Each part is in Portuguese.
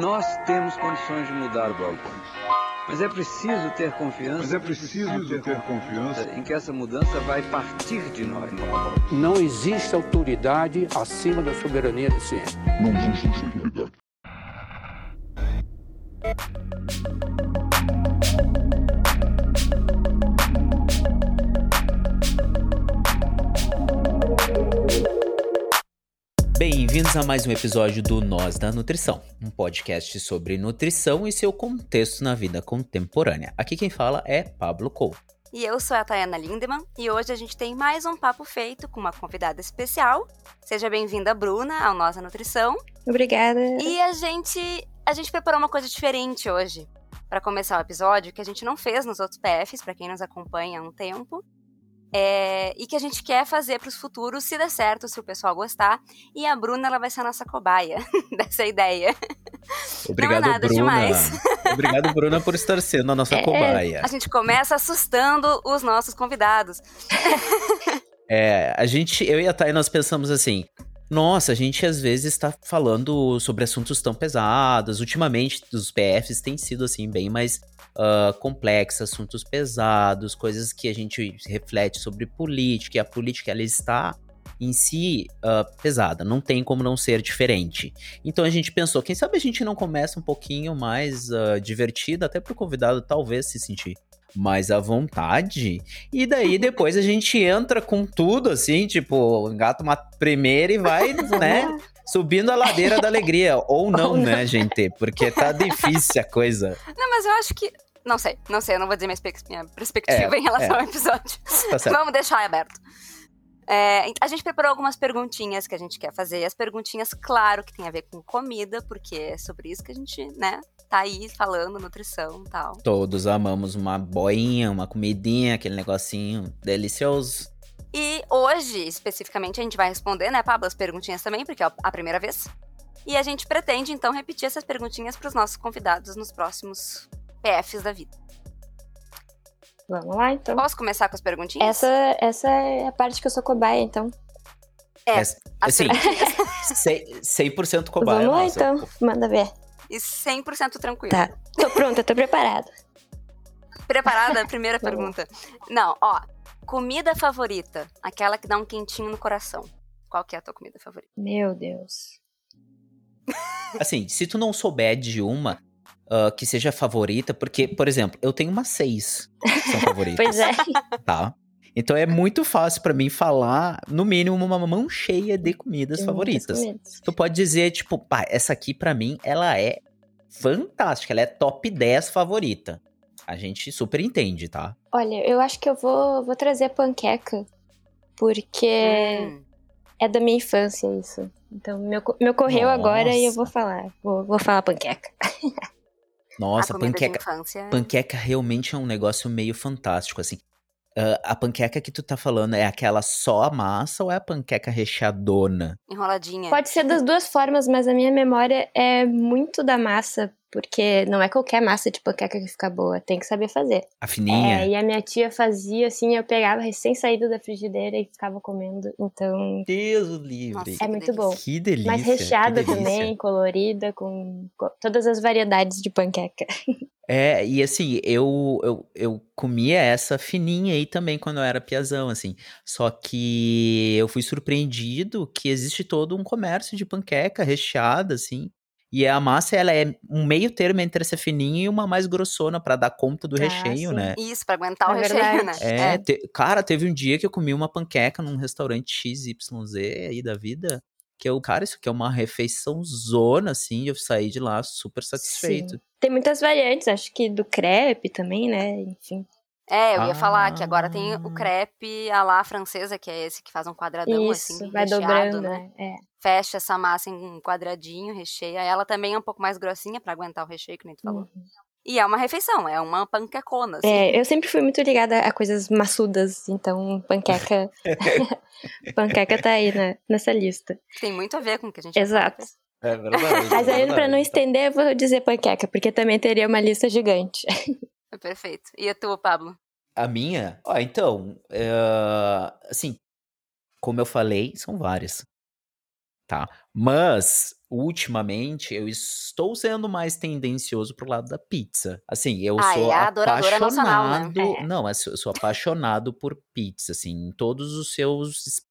Nós temos condições de mudar o balcão. Mas é preciso ter confiança. Mas é preciso ter, ter confiança em que essa mudança vai partir de nós. Não existe autoridade acima da soberania da ciência. Não existe Bem-vindos a mais um episódio do Nós da Nutrição, um podcast sobre nutrição e seu contexto na vida contemporânea. Aqui quem fala é Pablo Cole. E eu sou a Tayana Lindemann e hoje a gente tem mais um papo feito com uma convidada especial. Seja bem-vinda, Bruna, ao Nós da Nutrição. Obrigada. E a gente, a gente preparou uma coisa diferente hoje para começar o episódio que a gente não fez nos outros PFs, para quem nos acompanha há um tempo. É, e que a gente quer fazer para os futuros, se der certo, se o pessoal gostar. E a Bruna, ela vai ser a nossa cobaia dessa ideia. Obrigado, Não é nada Bruna. demais. Obrigado, Bruna, por estar sendo a nossa É, cobaia. A gente começa assustando os nossos convidados. É, a gente, eu e a Thay, nós pensamos assim. Nossa, a gente às vezes está falando sobre assuntos tão pesados. Ultimamente, os PFs têm sido assim, bem mais ah, complexos, assuntos pesados, coisas que a gente reflete sobre política, e a política ela está em si ah, pesada, não tem como não ser diferente. Então a gente pensou, quem sabe a gente não começa um pouquinho mais ah, divertido, até para o convidado talvez se sentir mais à vontade. E daí depois a gente entra com tudo, assim, tipo, engata uma primeira e vai, né? Subindo a ladeira da alegria. Ou não, Ou não. né, gente? Porque tá difícil a coisa. Não, mas eu acho que. Não sei, não sei, eu não vou dizer minha, perspectiva É, em relação é. ao episódio. Tá. Vamos deixar aberto. É, a gente preparou algumas perguntinhas que a gente quer fazer. E as perguntinhas, claro, que tem a ver com comida, porque é sobre isso que a gente, né, tá aí falando, nutrição e tal. Todos amamos uma boinha, uma comidinha, aquele negocinho delicioso. E hoje, especificamente, a gente vai responder, né, Pablo, as perguntinhas também, porque é a primeira vez. E a gente pretende, então, repetir essas perguntinhas para os nossos convidados nos próximos PFs da vida. Vamos lá, então. Posso começar com as perguntinhas? Essa, essa é a parte que eu sou cobaia, então. É, Essa- as assim, 100%, 100% cobaia. Vamos lá, nossa. então. Manda ver. E 100% tranquilo. Tá. Tô pronta, tô preparada. Preparada? Primeira pergunta. Não, ó. Comida favorita. Aquela que dá um quentinho no coração. Qual que é a tua comida favorita? Meu Deus. Assim, se tu não souber de uma ah, que seja favorita, porque, por exemplo, eu tenho umas seis que são favoritas. Pois é. Tá? Então é muito fácil pra mim falar, no mínimo, uma mão cheia de comidas favoritas. comidas. Tu pode dizer, tipo, pá, essa aqui pra mim, ela é fantástica, ela é top 10 favorita. A gente super entende, tá? Olha, eu acho que eu vou, vou trazer panqueca. Porque Hum, é da minha infância isso. Então, meu, co- meu correu agora e eu Nossa. vou falar. Vou, vou falar panqueca. Nossa, a panqueca. de infância. Panqueca realmente é um negócio meio fantástico, assim. Ah, a panqueca que tu tá falando é aquela só a massa ou é a panqueca recheadona? Enroladinha. Pode ser das duas formas, mas a minha memória é muito da massa. Porque não é qualquer massa de panqueca que fica boa. Tem que saber fazer. A fininha? É, e a minha tia fazia assim, eu pegava recém saído da frigideira e ficava comendo. Então, Deus livre. Nossa, é muito delícia. bom. Que delícia. Mas recheada também, colorida, com co- todas as variedades de panqueca. É, e assim, eu, eu, eu comia essa fininha aí também quando eu era piazão, assim. Só que eu fui surpreendido que existe todo um comércio de panqueca recheada, assim. E a massa, ela é um meio termo entre essa fininha e uma mais grossona pra dar conta do Ah, recheio, sim. né? Isso, pra aguentar o É recheio, né? verdade. É, te- cara, teve um dia que eu comi uma panqueca num restaurante XYZ aí da vida. Que eu, cara, isso aqui é uma refeição zona, assim. Eu saí de lá super satisfeito. Sim. Tem muitas variantes, acho que do crepe também, né? Enfim. É, eu ia falar que agora tem Ah. o crepe à la francesa, que é esse que faz um quadradão Isso, assim, vai recheado, dobrando, né? né? É. Fecha essa massa em um quadradinho, recheia. Ela também é um pouco mais grossinha pra aguentar o recheio, que nem tu falou. Uhum. E é uma refeição, é uma panquecona, assim. É, eu sempre fui muito ligada a coisas maçudas, então panqueca. panqueca tá aí na, nessa lista. Tem muito a ver com o que a gente vai Exato. É verdade. Mas aí, pra não estender, eu vou dizer panqueca, porque também teria uma lista gigante. É perfeito. E a tua, Pablo? A minha? Ó, então, é, assim, como eu falei, são várias. tá? Mas, ultimamente, eu estou sendo mais tendencioso pro lado da pizza. Assim, eu Ah, sou é a adoradora nacional, né? apaixonado. É. Não, mas eu sou apaixonado por pizza, assim, em todos os seus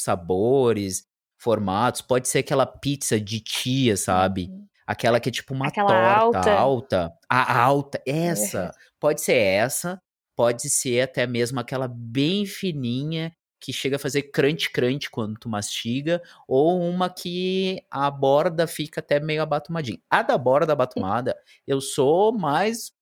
sabores, formatos. Pode ser aquela pizza de tia, sabe? Uhum. Aquela que é tipo uma Aquela torta alta. alta. A alta, essa. Pode ser essa, pode ser até mesmo aquela bem fininha que chega a fazer crunch crunch quando tu mastiga, ou uma que a borda fica até meio abatumadinha. A da borda abatumada, eu sou mais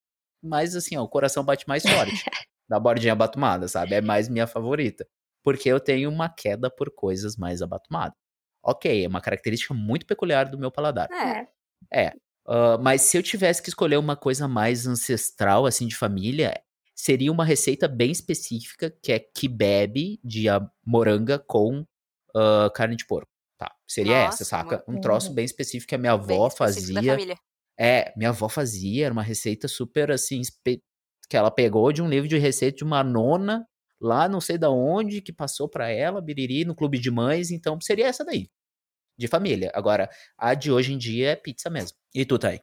mais assim, ó, o coração bate mais forte da bordinha abatumada, sabe? É mais minha favorita, porque eu tenho uma queda por coisas mais abatumadas. OK, é uma característica muito peculiar do meu paladar. É. É. ah, mas se eu tivesse que escolher uma coisa mais ancestral, assim, de família, seria uma receita bem específica, que é kebab de moranga com ah, carne de porco. Tá, seria essa, Nossa, saca? muito Um troço bem específico que a minha avó fazia. É, minha avó fazia, era uma receita super, assim, que ela pegou de um livro de receita de uma nona, lá não sei da onde, que passou pra ela, biriri, no clube de mães, então seria essa daí. De família. Agora, a de hoje em dia é pizza mesmo. E tu, Thay?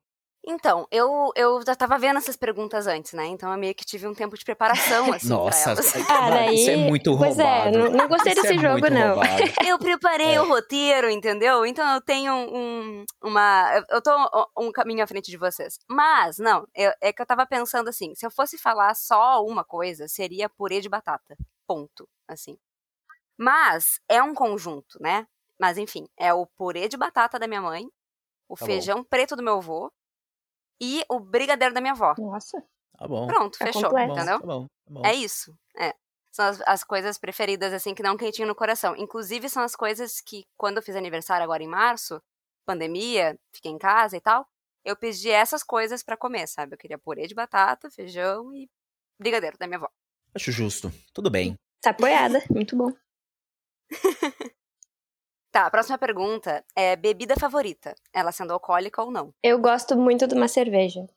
Então, eu, eu já tava vendo essas perguntas antes, né? Então eu meio que tive um tempo de preparação, assim, Nossa, pra elas. Mano, daí. isso é muito Pois roubado. é, não, não gostei Isso desse é jogo, não. roubado. Eu preparei É. o roteiro, entendeu? Então eu tenho um, uma. eu- Eu tô um caminho à frente de vocês. Mas, não, eu- é que eu tava pensando assim: se eu fosse falar só uma coisa, seria purê de batata. Ponto. Assim. Mas é um conjunto, né? Mas enfim, é o purê de batata da minha mãe, o Tá bom. feijão preto do meu avô e o brigadeiro da minha avó. Nossa. Tá bom. Pronto, Tá fechou, completo. entendeu? Tá bom, tá bom. É isso. É. São as, as coisas preferidas, assim, que dão um quentinho no coração. Inclusive, são as coisas que, quando eu fiz aniversário agora em março, pandemia, fiquei em casa e tal, eu pedi essas coisas pra comer, sabe? Eu queria purê de batata, feijão e brigadeiro da minha avó. Acho justo. Tudo bem. Tá apoiada. Muito bom. Tá, a próxima pergunta é bebida favorita, ela sendo alcoólica ou não. Eu gosto muito de uma cerveja.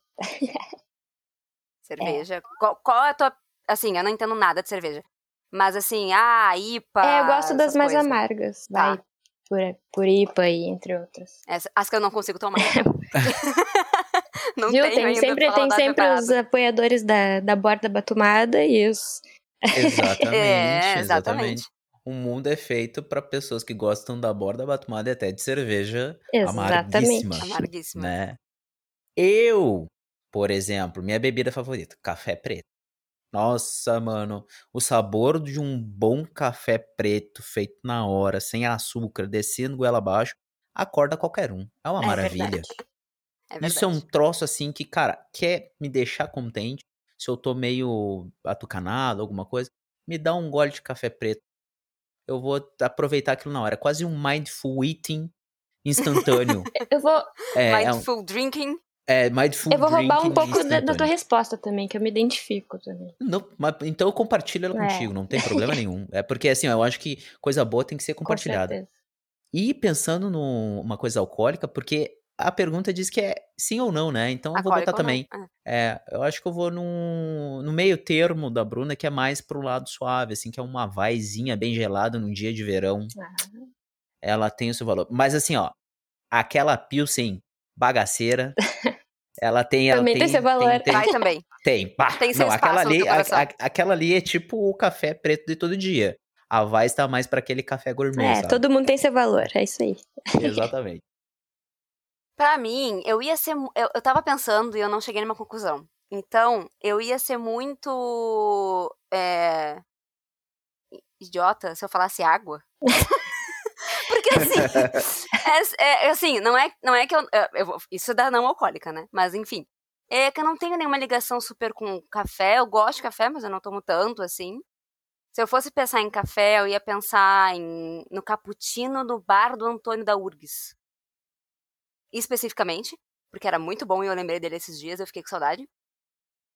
Cerveja. Qual, qual é a tua. Assim, eu não entendo nada de cerveja. Mas assim, ah, IPA. é, eu gosto das mais coisas. amargas. Tá. Vai por, por IPA e entre outras. Essa- as que eu não consigo tomar. não Viu? tenho Tem ainda sempre, tem sempre os apoiadores da, da borda batumada e os. Exatamente, É, exatamente. exatamente. O mundo é feito pra pessoas que gostam da borda batumada e até de cerveja Exatamente. amarguíssima, Amarguíssima. né? Eu, por exemplo, minha bebida favorita, café preto. Nossa, mano, o sabor de um bom café preto feito na hora, sem açúcar, descendo goela abaixo, acorda qualquer um. É uma É maravilha. verdade. É Isso é um verdade. troço assim que, cara, quer me deixar contente. Se eu tô meio atucanado, alguma coisa, me dá um gole de café preto. Eu vou aproveitar aquilo na hora. É quase um mindful eating instantâneo. Eu vou, é, é, um, Mindful drinking. é mindful eu vou roubar um pouco da, da tua resposta também, que eu me identifico também. Não, mas, então eu compartilho ela É. contigo, não tem problema nenhum. É porque assim, eu acho que coisa boa tem que ser Com compartilhada. E pensando numa coisa alcoólica, porque a pergunta diz que é sim ou não, né? Então eu vou botar também. É. É, eu acho que eu vou num, no meio termo da Bruna, que é mais pro lado suave, assim, que é uma vaizinha bem gelada num dia de verão. Ah, Ela tem o seu valor. Mas assim, ó, aquela Pilsen bagaceira, ela tem... Ela Também tem seu valor. Tem, Vai também. tem, pá. Tem seu Não, aquela ali, a- a- aquela ali é tipo o café preto de todo dia. A Vais tá mais pra aquele café gourmet, É, sabe? todo mundo tem seu valor, é isso aí. Exatamente. Pra mim, eu ia ser. Eu, eu tava pensando e eu não cheguei numa conclusão. Então, eu ia ser muito. É, idiota se eu falasse água. Porque assim. é, é- é assim, não é, não é que eu, eu- Isso dá não alcoólica, né? Mas enfim. É que eu não tenho nenhuma ligação super com café. Eu gosto de café, mas eu não tomo tanto assim. Se eu fosse pensar em café, eu ia pensar em, no cappuccino no bar do Antônio da Urgues especificamente, porque era muito bom e eu lembrei dele esses dias, eu fiquei com saudade.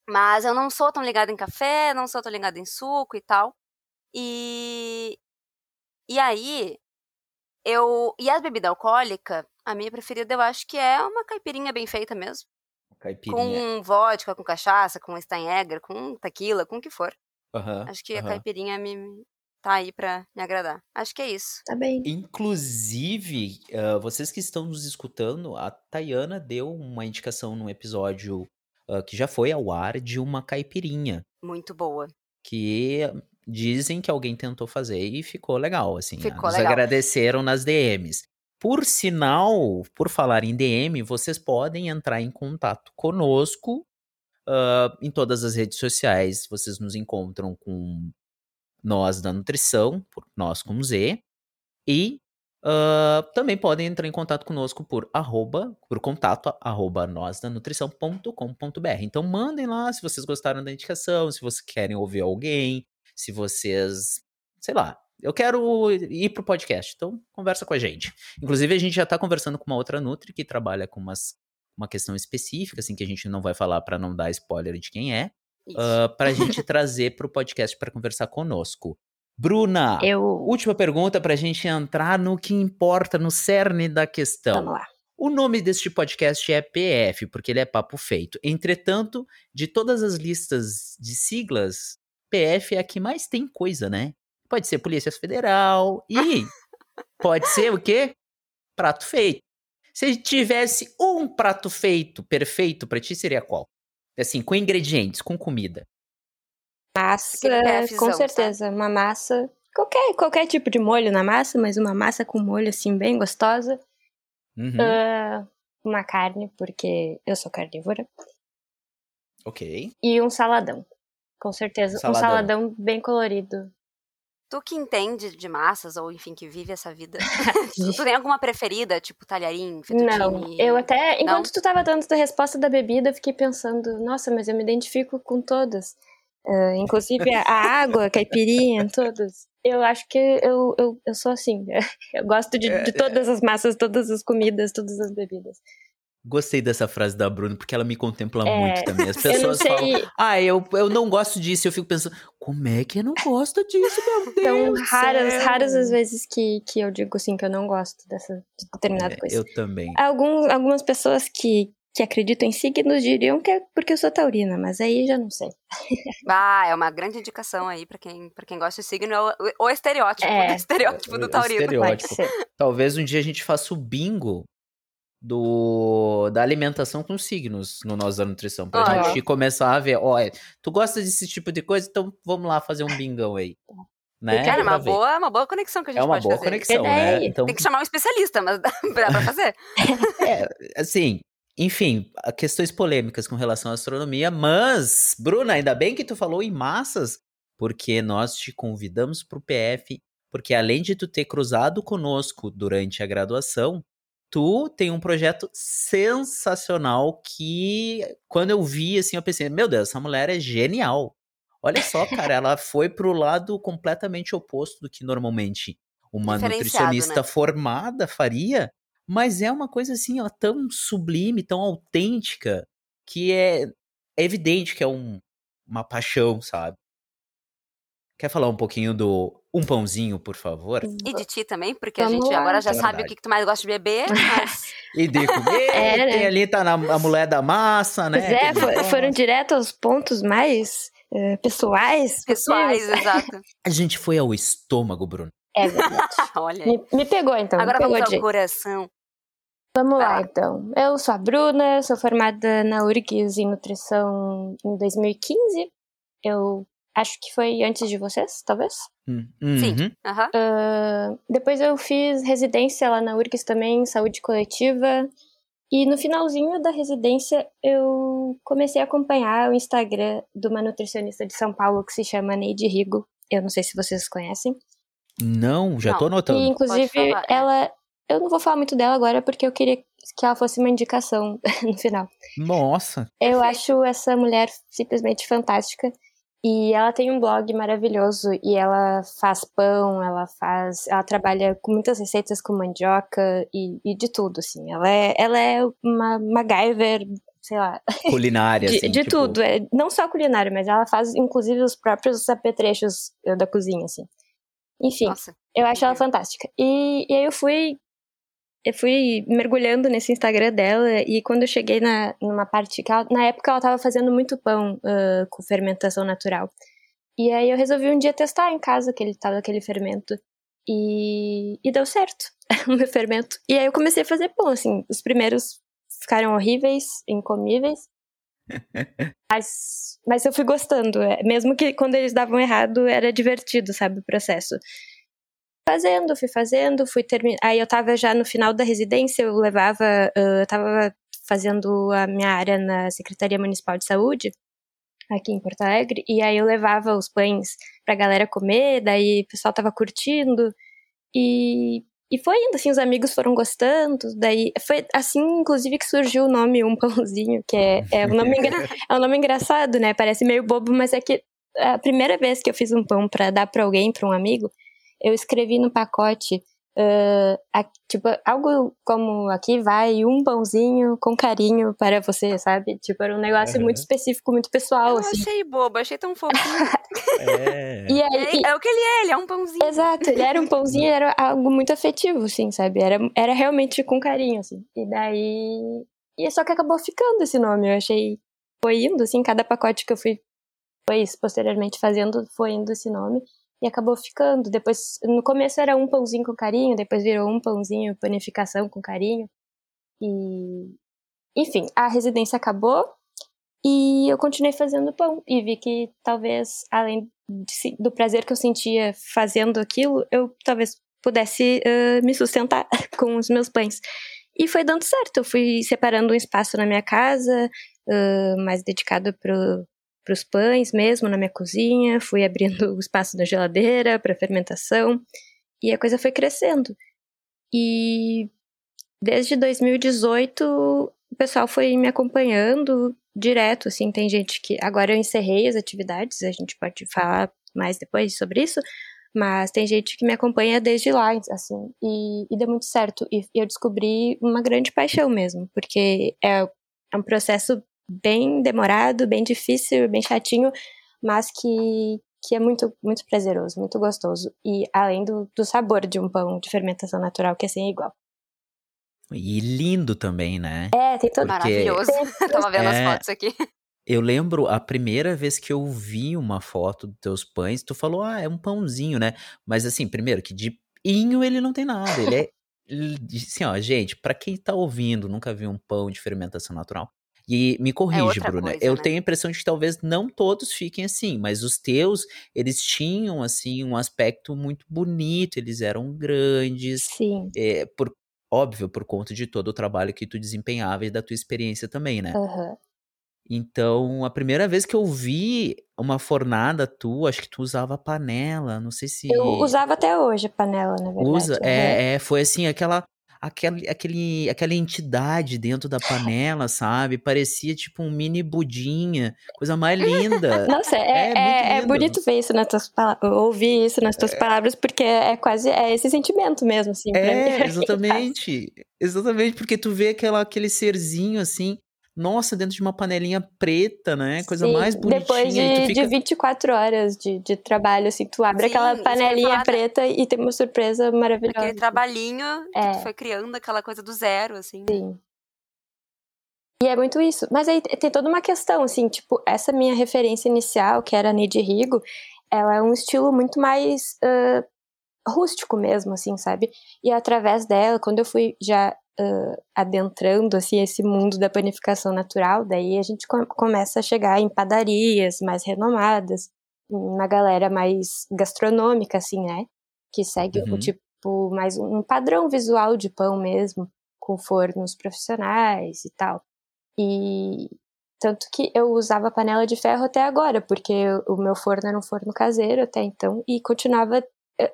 Mas eu não sou tão ligada em café, não sou tão ligada em suco e tal. E e aí eu e a bebida alcoólica, a minha preferida eu acho que é uma caipirinha bem feita mesmo, Caipirinha. com vodka, com cachaça, com Steinegger, com tequila, com o que for. Aham, Acho que a aham. caipirinha me tá aí pra me agradar. Acho que é isso. Tá bem. Inclusive, ah, vocês que estão nos escutando, a Tayana deu uma indicação num episódio ah, que já foi ao ar de uma caipirinha. Muito boa. Que dizem que alguém tentou fazer e ficou legal, assim. Ficou nos legal. agradeceram nas DMs. Por sinal, por falar em DM, vocês podem entrar em contato conosco ah, em todas as redes sociais. Vocês nos encontram com Nós da Nutrição, por Nós com Z. E ah, também podem entrar em contato conosco por arroba, por contato, arroba nósdanutrição.com.br. Então mandem lá se vocês gostaram da indicação, se vocês querem ouvir alguém, se vocês, sei lá, eu quero ir pro podcast, então conversa com a gente. Inclusive, a gente já tá conversando com uma outra Nutri que trabalha com umas, uma questão específica, assim, que a gente não vai falar para não dar spoiler de quem é, Uh, pra gente trazer pro podcast para conversar conosco. Bruna, Eu. última pergunta pra gente entrar no que importa, no cerne da questão. Vamos lá. O nome deste podcast é PF, porque ele é papo feito. Entretanto, de todas as listas de siglas, PF é a que mais tem coisa, né? Pode ser Polícia Federal e pode ser o quê? Prato feito. Se tivesse um prato feito perfeito pra ti, seria qual? Assim, com ingredientes, com comida. Massa, PFzão, com certeza. Uma massa. Qualquer, qualquer tipo de molho na massa, mas uma massa com molho assim, bem gostosa. Uhum, Ah, uma carne, porque eu sou carnívora. ok. E um saladão. Com certeza. Saladão. Um saladão bem colorido. Tu que entende de massas, ou enfim, que vive essa vida, tu, tu tem alguma preferida? Tipo talharim, fettuccine? Não, eu até. Enquanto Não? tu tava dando a resposta da bebida, eu fiquei pensando, nossa, mas eu me identifico com todas. Ah, inclusive a, água, a caipirinha, todas. Eu acho que eu, eu, eu sou assim. Eu gosto de, É, de todas as massas, todas as comidas, todas as bebidas. Gostei dessa frase da Bruna, porque ela me contempla É, muito também. As pessoas falam, ah, eu, eu não gosto disso. Eu fico pensando, como é que eu não gosto disso, meu Deus? do raras, céu? raras as vezes que, que eu digo assim que eu não gosto dessa de determinada É, coisa. eu também. Alguns, algumas pessoas que, que acreditam em signos diriam que é porque eu sou taurina, mas aí já não sei. Ah, é uma grande indicação aí pra quem, pra quem gosta de signo, o, o estereótipo, É. o estereótipo do O taurino. estereótipo. Talvez um dia a gente faça o bingo do, da alimentação com signos no Nós da Nutrição. Pra Olha. gente começar a ver, olha, tu gosta desse tipo de coisa? Então vamos lá fazer um bingão aí. Né? Cara, é uma ver. boa, uma boa conexão que a gente É uma pode boa fazer. conexão, Ideia né? aí. Então, Tem que chamar um especialista, mas dá, pra fazer. assim, enfim, há questões polêmicas com relação à astronomia, mas, Bruna, ainda bem que tu falou em massas, porque nós te convidamos pro PF, porque além de tu ter cruzado conosco durante a graduação, tu tem um projeto sensacional que, quando eu vi, assim, eu pensei, meu Deus, essa mulher é genial. Olha só, cara, ela foi pro lado completamente oposto do que normalmente uma nutricionista né? formada faria, mas é uma coisa assim, ó, tão sublime, tão autêntica, que é, é evidente que é um, uma paixão, sabe? Quer falar um pouquinho do Um Pãozinho, por favor? E de ti também, porque a Vamos gente lá. agora já É sabe o que, que tu mais gosta de beber, mas E de comer, É, né? ali, tá na, a mulher da massa, né? Pois é, Tem fo- negócio. foram direto aos pontos mais eh, pessoais. pessoais, possíveis. exato. A gente foi ao estômago, Bruno. É verdade. Olha me, me pegou então. Agora pegou vamos de ao coração. Vamos Vai lá, lá. então. Eu sou a Bruna, sou formada na URGS em nutrição em 2015. Eu acho que foi antes de vocês, talvez. Hum, Sim. uhum. Ah, depois eu fiz residência lá na URGS também, em saúde coletiva. E no finalzinho da residência eu comecei a acompanhar o Instagram de uma nutricionista de São Paulo que se chama Neide Rigo. Eu não sei se vocês conhecem. Não, já Não. tô anotando. E inclusive falar, é. ela. Eu não vou falar muito dela agora porque eu queria que ela fosse uma indicação no final. Nossa, Eu acho essa mulher simplesmente fantástica. E ela tem um blog maravilhoso e ela faz pão, ela faz, ela trabalha com muitas receitas com mandioca e, e de tudo, assim. Ela é, ela é uma MacGyver, sei lá, culinária, de, assim. de tipo, tudo. É, não só culinária, mas ela faz inclusive os próprios apetrechos eh, da cozinha, assim. Enfim, Nossa. eu acho ela fantástica. E, e aí eu fui. Eu fui mergulhando nesse Instagram dela e quando eu cheguei na, numa parte que ela, na época ela tava fazendo muito pão ah, com fermentação natural. E aí eu resolvi um dia testar em casa aquele tal daquele fermento. E, e deu certo o meu fermento. E aí eu comecei a fazer pão, assim. Os primeiros ficaram horríveis, incomíveis. mas, mas eu fui gostando. é, Mesmo que quando eles davam errado, era divertido, sabe, o processo. Fazendo, fui fazendo, fui terminar. Aí eu tava já no final da residência, eu levava. ah, eu tava fazendo a minha área na Secretaria Municipal de Saúde, aqui em Porto Alegre, e aí eu levava os pães pra galera comer, daí o pessoal tava curtindo. E, e foi indo, assim, os amigos foram gostando. Daí foi assim, inclusive, que surgiu o nome Um Pãozinho, que é, é, um, nome engra- é um nome engraçado, né? Parece meio bobo, mas é que a primeira vez que eu fiz um pão pra dar pra alguém, pra um amigo, eu escrevi no pacote. a- tipo, algo como aqui vai um pãozinho com carinho para você, sabe? Tipo, era um negócio Aham. muito específico, muito pessoal, Eu assim. achei bobo, achei tão fofinho. É. E aí, É, é o que ele é, ele é um pãozinho. Exato, ele era um pãozinho, era algo muito afetivo, assim, sabe? Era, era realmente com carinho, assim. E daí. E só que acabou ficando esse nome, eu achei. Foi indo, assim, cada pacote que eu fui depois, posteriormente fazendo, foi indo esse nome. E acabou ficando. Depois, no começo era um pãozinho com carinho, depois virou um pãozinho panificação com carinho. E. Enfim, a residência acabou e eu continuei fazendo pão. E vi que talvez, além de do prazer que eu sentia fazendo aquilo, eu talvez pudesse eh, me sustentar com os meus pães. E foi dando certo. Eu fui separando um espaço na minha casa, eh, mais dedicado para os pães mesmo, na minha cozinha. Fui abrindo o espaço da geladeira para fermentação. E a coisa foi crescendo. E desde 2018 o pessoal foi me acompanhando direto, assim, tem gente que agora eu encerrei as atividades, a gente pode falar mais depois sobre isso, mas tem gente que me acompanha desde lá, assim, e, e deu muito certo. E eu descobri uma grande paixão mesmo, porque é, é um processo bem demorado, bem difícil, bem chatinho, mas que, que é muito, muito prazeroso, muito gostoso. E além do, do sabor de um pão de fermentação natural, que é sem igual. E lindo também, né? É, tem todo. Porque- Maravilhoso. Tava vendo É. as fotos aqui. Eu lembro a primeira vez que eu vi uma foto dos teus pães, tu falou, ah, é um pãozinho, né? Mas assim, primeiro, que de inho ele não tem nada. Ele é. Assim, ó, gente, pra quem tá ouvindo, nunca viu um pão de fermentação natural. E me corrige, outra Bruna. coisa, eu né? tenho a impressão de que talvez não todos fiquem assim, mas os teus, eles tinham, assim, um aspecto muito bonito, eles eram grandes, Sim. é, por, óbvio, por conta de todo o trabalho que tu desempenhava e da tua experiência também, né? Aham. Então, a primeira vez que eu vi uma fornada tua, acho que tu usava panela, não sei se Eu usava até hoje a panela, na verdade. usa, é, é, foi assim, aquela aquele, aquele, aquela entidade dentro da panela, sabe? Parecia tipo um mini budinha, coisa mais linda. Nossa, é, É, é, é bonito ver isso nas tuas palavras, ouvir isso nas tuas palavras, porque é quase é esse sentimento mesmo, assim. É, exatamente. Exatamente, porque tu vê aquela, aquele serzinho assim, nossa, dentro de uma panelinha preta, né? Coisa Sim, mais bonitinha. Depois de, fica... de 24 horas de, de trabalho, assim, tu abre Sim, aquela que panelinha né? preta e tem uma surpresa maravilhosa. Aquele trabalhinho que É. tu foi criando aquela coisa do zero, assim. Sim. E é muito isso. Mas aí tem toda uma questão, assim, tipo, essa minha referência inicial, que era a Nid Rigo, ela é um estilo muito mais ah, rústico mesmo, assim, sabe? E através dela, quando eu fui já ah, adentrando, assim, esse mundo da panificação natural, daí a gente co- começa a chegar em padarias mais renomadas, na galera mais gastronômica, assim, né? Que segue Uhum. o tipo, mais um padrão visual de pão mesmo, com fornos profissionais e tal. E tanto que eu usava panela de ferro até agora, porque o meu forno era um forno caseiro até então e continuava eu-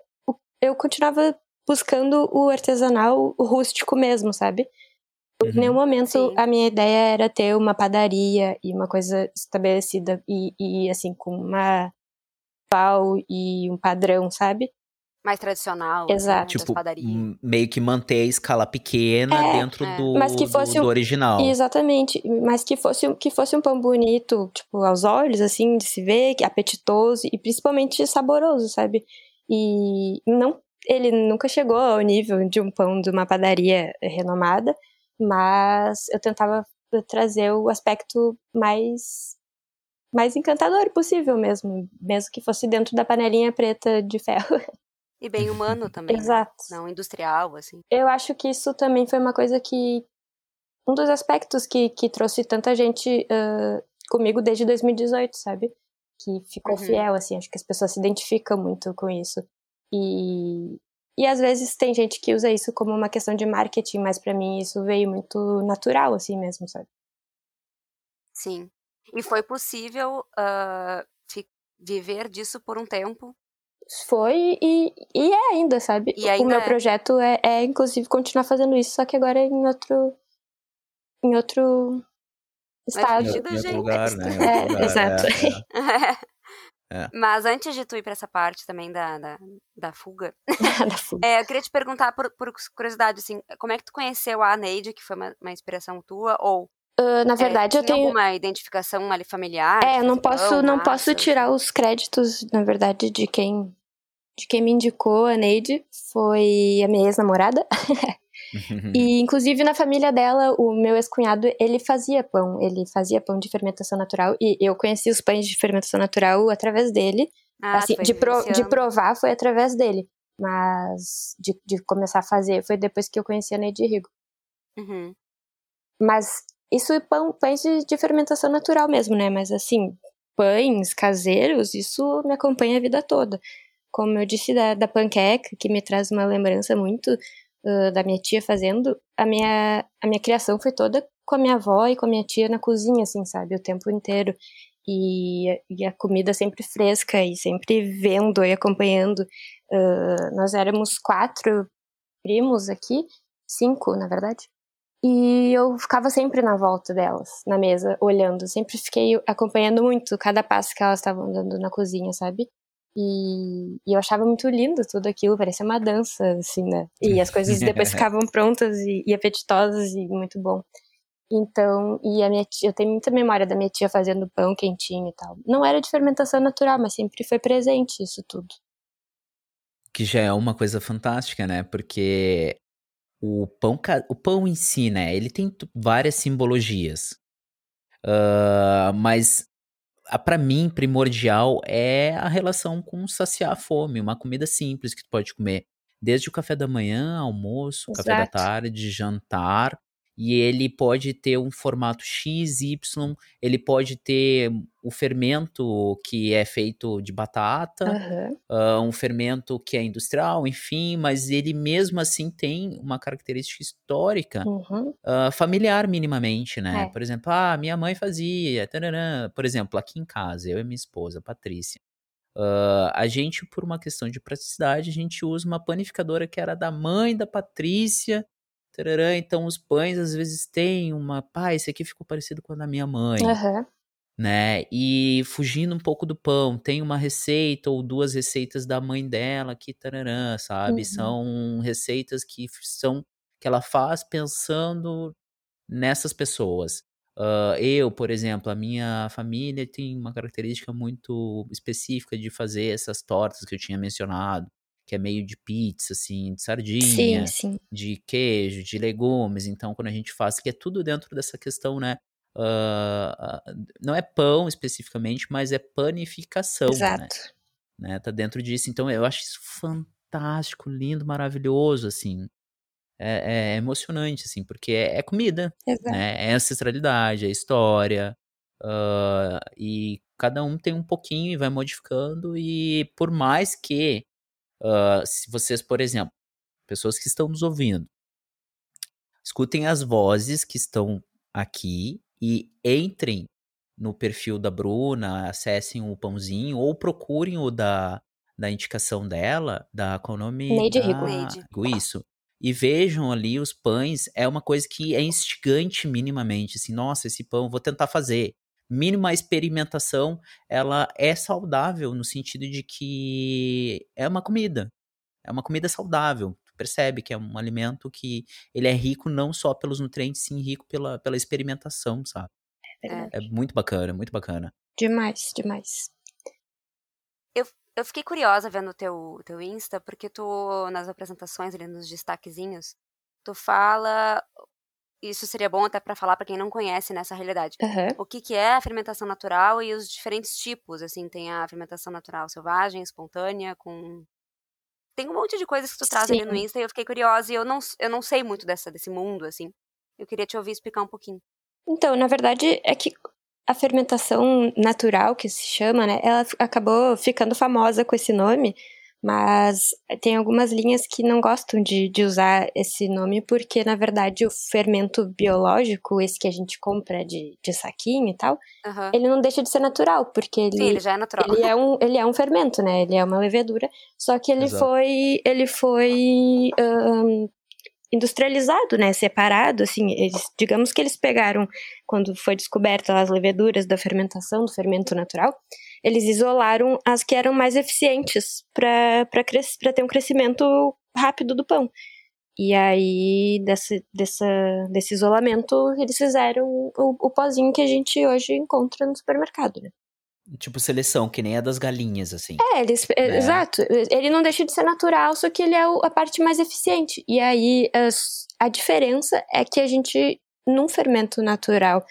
eu continuava buscando o artesanal o rústico mesmo, sabe? Em Uhum. nenhum momento Sim. a minha ideia era ter uma padaria e uma coisa estabelecida e, e assim com uma pau e um padrão, sabe? Mais tradicional. Exato. Assim, das Tipo, padarias. m- meio que manter a escala pequena É, dentro é. do, Mas que do- fosse do, um- original. Exatamente, mas que fosse, que fosse um pão bonito, tipo, aos olhos, assim, de se ver, que apetitoso e principalmente saboroso, sabe? E não, ele nunca chegou ao nível de um pão de uma padaria renomada, mas eu tentava trazer o aspecto mais mais encantador possível mesmo, mesmo que fosse dentro da panelinha preta de ferro. E bem humano também. né? Exato. Não industrial, assim. Eu acho que isso também foi uma coisa que. Um dos aspectos que, que trouxe tanta gente ah, comigo desde 2018, sabe? Que ficou Uhum. fiel, assim. Acho que as pessoas se identificam muito com isso. E, e às vezes tem gente que usa isso como uma questão de marketing, mas pra mim isso veio muito natural, assim mesmo, sabe? Sim. E foi possível fi- viver disso por um tempo. Foi e, e é ainda, sabe? E o ainda meu é. projeto é, é, inclusive, continuar fazendo isso, só que agora em outro. Em outro estado. Em outro gente. lugar, né? Em outro É, lugar, exato. é, é. É. Mas antes de tu ir pra essa parte também da, da, da fuga, da fuga. é, eu queria te perguntar, por, por curiosidade, assim, como é que tu conheceu a Neide, que foi uma, uma inspiração tua? Ou Ah, na é, verdade, eu tinha tenho. alguma identificação ali familiar? É, eu não posso, não posso tirar os créditos, na verdade, de quem de quem me indicou a Neide foi a minha ex-namorada. Uhum. E inclusive na família dela, o meu ex-cunhado, ele fazia pão, ele fazia pão de fermentação natural e eu conheci os pães de fermentação natural através dele. Ah, assim, de, pro- de provar foi através dele, mas de, de começar a fazer foi depois que eu conheci a Neide Rigo. Uhum. Mas isso é pão, pães de, de fermentação natural mesmo, né? Mas assim, pães caseiros, isso me acompanha a vida toda. Como eu disse da, da panqueca, que me traz uma lembrança muito ah, da minha tia fazendo, a minha, a minha criação foi toda com a minha avó e com a minha tia na cozinha, assim, sabe? O tempo inteiro. E, e a comida sempre fresca e sempre vendo e acompanhando. Ah, nós éramos quatro primos aqui, cinco, na verdade. E eu ficava sempre na volta delas, na mesa, olhando. Sempre fiquei acompanhando muito cada passo que elas estavam dando na cozinha, sabe? E, e eu achava muito lindo tudo aquilo, parecia uma dança, assim, né? E as coisas depois ficavam prontas e, e apetitosas e muito bom. Então, e a minha tia, eu tenho muita memória da minha tia fazendo pão quentinho e tal. Não era de fermentação natural, mas sempre foi presente isso tudo. Que já é uma coisa fantástica, né? Porque o pão, o pão em si, né? Ele tem várias simbologias. Ah, mas a, pra mim, primordial é a relação com saciar a fome. Uma comida simples que tu pode comer desde o café da manhã, almoço, café da Exato. tarde, jantar. E ele pode ter um formato X, Y, ele pode ter o fermento que é feito de batata, Aham. ah, um fermento que é industrial, enfim, mas ele mesmo assim tem uma característica histórica Uhum. ah, familiar minimamente, né? É. Por exemplo, ah, minha mãe fazia, tararã. por exemplo, aqui em casa, eu e minha esposa, Patrícia, ah, a gente, por uma questão de praticidade, a gente usa uma panificadora que era da mãe da Patrícia, tararã. então os pães às vezes têm uma, pá, esse aqui ficou parecido com o da minha mãe Aham. né? E fugindo um pouco do pão, tem uma receita ou duas receitas da mãe dela que tararã, sabe? Uhum. São receitas que são que ela faz pensando nessas pessoas. Ah, eu, por exemplo, a minha família tem uma característica muito específica de fazer essas tortas que eu tinha mencionado, que é meio de pizza, assim, de Sim, sardinha, sim. de queijo, de legumes. Então, quando a gente faz, que é tudo dentro dessa questão, né? ah, não é pão especificamente, mas é panificação, né? Exato. né? Tá dentro disso. Então, eu acho isso fantástico, lindo, maravilhoso, assim. É, é emocionante, assim, porque é, é comida, Exato. né? É ancestralidade, é história. ah, e cada um tem um pouquinho e vai modificando. E por mais que, ah, se vocês, por exemplo, pessoas que estão nos ouvindo, escutem as vozes que estão aqui e entrem no perfil da Bruna, acessem o pãozinho ou procurem o da, da indicação dela, da qual o nome? Neide da... Rigo. Neide. Isso. E vejam ali os pães, é uma coisa que é instigante minimamente, assim, nossa, esse pão, vou tentar fazer. Mínima experimentação, ela é saudável no sentido de que é uma comida. É uma comida saudável. Tu percebe que é um alimento que ele é rico não só pelos nutrientes, sim rico pela, pela experimentação, sabe? É verdade. É muito bacana, muito bacana. Demais, demais. Eu fiquei curiosa vendo o teu, teu Insta, porque tu, nas apresentações ali, nos destaquezinhos, tu fala isso seria bom até para falar para quem não conhece nessa realidade. Aham. O que, que é a fermentação natural e os diferentes tipos, assim, tem a fermentação natural selvagem, espontânea, com... Tem um monte de coisas que tu traz ali no Sim. Insta e eu fiquei curiosa e eu não, eu não sei muito dessa, desse mundo, assim. Eu queria te ouvir explicar um pouquinho. Então, na verdade, é que a fermentação natural, que se chama, né, ela acabou ficando famosa com esse nome, mas tem algumas linhas que não gostam de, de usar esse nome, porque, na verdade, o fermento biológico, esse que a gente compra de, de saquinho e tal, Aham. ele não deixa de ser natural, porque ele, Sim, ele já é natural. ele é um ele é um fermento, né? Ele é uma levedura, só que ele Exato. foi ele foi ahn, industrializado, né? Separado, assim. Eles, digamos que eles pegaram quando foi descoberta as leveduras da fermentação do fermento natural, eles isolaram as que eram mais eficientes para para ter um crescimento rápido do pão. E aí, desse, dessa, desse isolamento, eles fizeram o, o pozinho que a gente hoje encontra no supermercado, né? Tipo seleção, que nem a das galinhas, assim. É, eles, é, Né? exato. Ele não deixa de ser natural, só que ele é a parte mais eficiente. E aí as- a diferença é que a gente, num fermento natural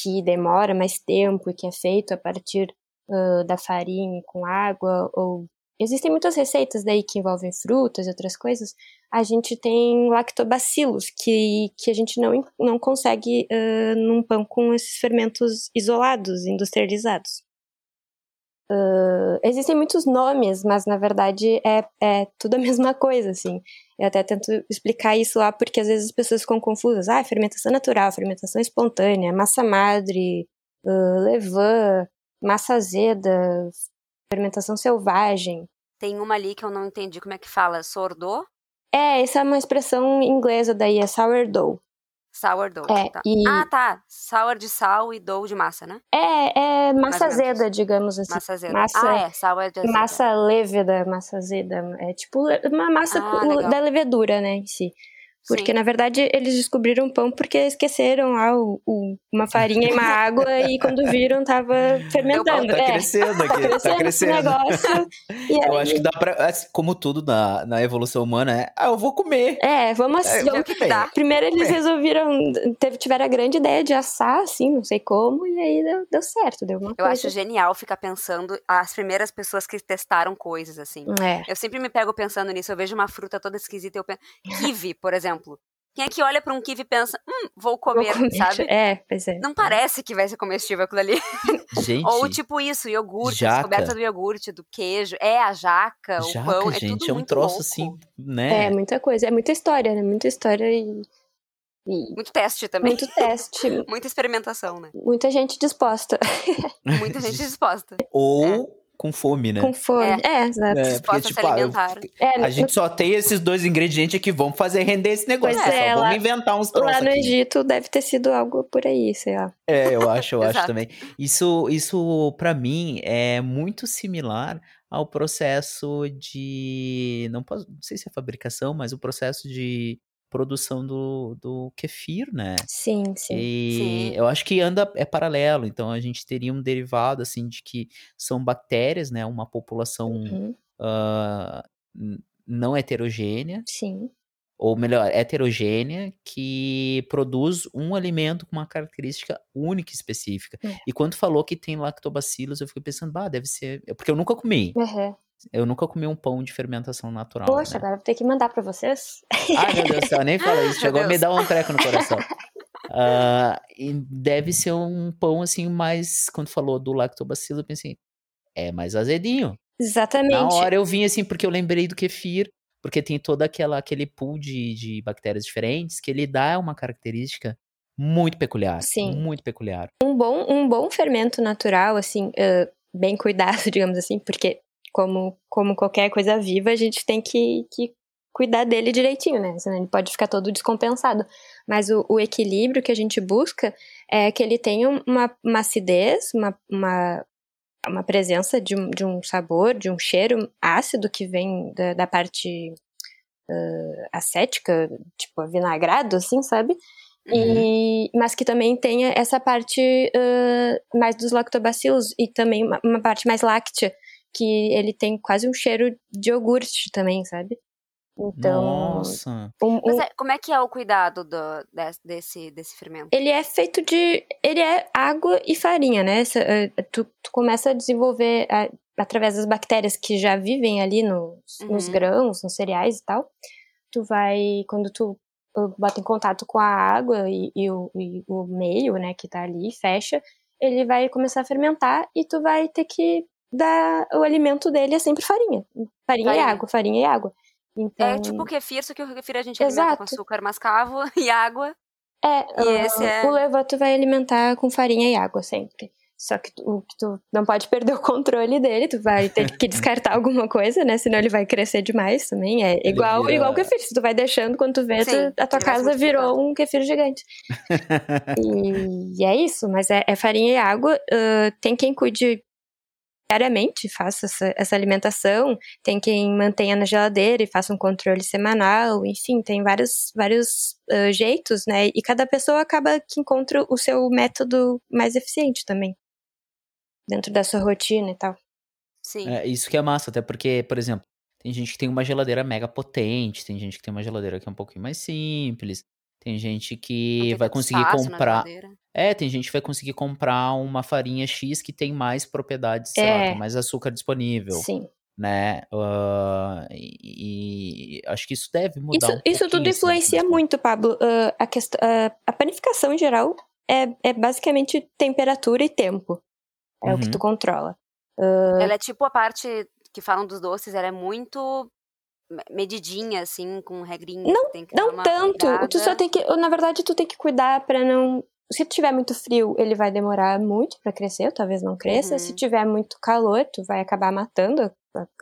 que demora mais tempo e que é feito a partir ah, da farinha com água, ou existem muitas receitas daí que envolvem frutas e outras coisas, a gente tem lactobacilos, que, que a gente não, não consegue ah, num pão com esses fermentos isolados, industrializados. Ah, existem muitos nomes, mas na verdade é, é tudo a mesma coisa, assim. Eu até tento explicar isso lá porque às vezes as pessoas ficam confusas. Ah, fermentação natural, fermentação espontânea, massa madre, ah, levain, massa azeda, fermentação selvagem. Tem uma ali que eu não entendi como é que fala. Sourdough? É, essa é uma expressão inglesa daí, é sourdough. Sourdough. É, tá. e- Ah, tá. Sour de sal e dough de massa, né? É, é massa azeda, digamos assim. Massa azeda. Massa- Ah, é. Sour de azeda. Massa leveda, massa azeda. É tipo uma massa Ah, da levedura, né, em si. Porque, Sim. na verdade, eles descobriram pão porque esqueceram lá o- o- uma farinha e uma água e quando viram tava fermentando. Tá é, crescendo aqui, tá crescendo esse crescendo. negócio. E Eu aí, acho que dá pra. assim, Como tudo na, na evolução humana, é. Ah, eu vou comer. É, vamos, É, vamos que dá. Primeiro eles É. resolveram, teve, tiveram a grande ideia de assar, assim, não sei como, e aí deu, deu certo, deu uma Eu coisa. acho genial ficar pensando as primeiras pessoas que testaram coisas, assim. É. Eu sempre me pego pensando nisso. Eu vejo uma fruta toda esquisita e eu penso. Kiwi, por exemplo. Quem é que olha pra um kiwi e pensa, hum, vou Vou comer, comer. sabe? É, pois é. Não parece que vai ser comestível aquilo ali. Gente. Ou tipo isso, iogurte, Jaca. descoberta do iogurte, do queijo. É, a jaca, o Jaca, pão. É gente, tudo é um muito troço louco. assim, né? É, muita coisa. É muita história, né? Muita história e, e Muito teste também. muito teste. Muita experimentação, né? Muita gente disposta. Muita gente disposta. Ou com fome, né? Com fome. É, exato. É, porque, a se tipo, ah, eu- alimentar. É, a gente só tem esses dois ingredientes aqui, vamos fazer render esse negócio. Pois é, vamos lá- inventar uns troços lá no aqui. Egito deve ter sido algo por aí, sei lá. É, eu acho, eu acho Exato. também. Isso, isso para mim é muito similar ao processo de, não posso, não sei se é fabricação, mas o processo de produção do, do kefir, né? Sim, sim. E Sim. eu acho que anda é paralelo, então a gente teria um derivado assim de que são bactérias, né? Uma população Uhum, n- não heterogênea, sim. ou melhor, heterogênea, que produz um alimento com uma característica única e específica. É. E quando falou que tem lactobacilos, eu fiquei pensando, bah, deve ser. Porque eu nunca comi. Uhum. Eu nunca comi um pão de fermentação natural. Poxa, né? agora vou ter que mandar pra vocês. Ai, meu Deus do céu, nem fala isso. Chegou a me dar um treco no coração. E deve ser um pão assim, mais. Quando falou do lactobacilo, eu pensei, é mais azedinho. Exatamente. Na hora eu vim assim, porque eu lembrei do kefir, porque tem todo aquela, aquele pool de, de bactérias diferentes que ele dá uma característica muito peculiar. Sim. Muito peculiar. Um bom, um bom fermento natural, assim, ah, bem cuidado, digamos assim, porque como, como qualquer coisa viva, a gente tem que, que cuidar dele direitinho, né? Senão ele pode ficar todo descompensado. Mas o, o equilíbrio que a gente busca é que ele tenha uma, uma acidez, uma, uma, uma presença de um, de um sabor, de um cheiro ácido que vem da, da parte ah, acética, tipo vinagrado, assim, sabe? E, mas que também tenha essa parte ah, mais dos lactobacilos e também uma, uma parte mais láctea, que ele tem quase um cheiro de iogurte também, sabe? Então, Nossa. um- Mas um- é, como é que é o cuidado do, des- desse, desse fermento? ele é feito de. Ele é água e farinha, né? Eh, tu, tu começa a desenvolver a- através das bactérias que já vivem ali nos, nos Uhum. grãos, nos cereais e tal. Tu vai. Quando tu bota em contato com a água e, e o, e o meio, né, que tá ali, fecha, ele vai começar a fermentar e tu vai ter que dar. O alimento dele é sempre farinha. Farinha, e Farinha. água, farinha e água. Então, É tipo o kefir, só que o kefir a gente alimenta com Exato. açúcar mascavo e água. É, E esse é- o levain tu vai alimentar com farinha e água sempre. Só que tu, o que tu não pode perder o controle dele, tu vai ter que descartar alguma coisa, né? Senão ele vai crescer demais também. É igual, vira- igual o kefir. Se tu vai deixando, quando tu vê, tu- Sim, a tua casa virou um kefir gigante. e, e é isso, mas é, é farinha e água. ah, tem quem cuide diariamente, faça essa, essa alimentação. Tem quem mantenha na geladeira e faça um controle semanal. Enfim, tem vários, vários ah, jeitos, né? E cada pessoa acaba que encontra o seu método mais eficiente também. Dentro da sua rotina e tal. Sim. É, isso que é massa, até porque, por exemplo, tem gente que tem uma geladeira mega potente, tem gente que tem uma geladeira que é um pouquinho mais simples, tem gente que vai conseguir comprar. É, tem gente que vai conseguir comprar uma farinha X que tem mais propriedades, lá, É. tem mais açúcar disponível, Sim. né? Ah, e, e acho que isso deve mudar Isso, um isso tudo influencia muito, Pablo. Ah, a, quest- ah, a panificação em geral é, é basicamente temperatura e tempo. É o que Uhum. tu controla. Ela é tipo a parte que falam dos doces, ela é muito medidinha, assim, com regrinhas. Não- Não tanto. cuidada. Tu só tem que. Na verdade, tu tem que cuidar pra não. Se tiver muito frio, ele vai demorar muito pra crescer, talvez não cresça. Uhum. Se tiver muito calor, tu vai acabar matando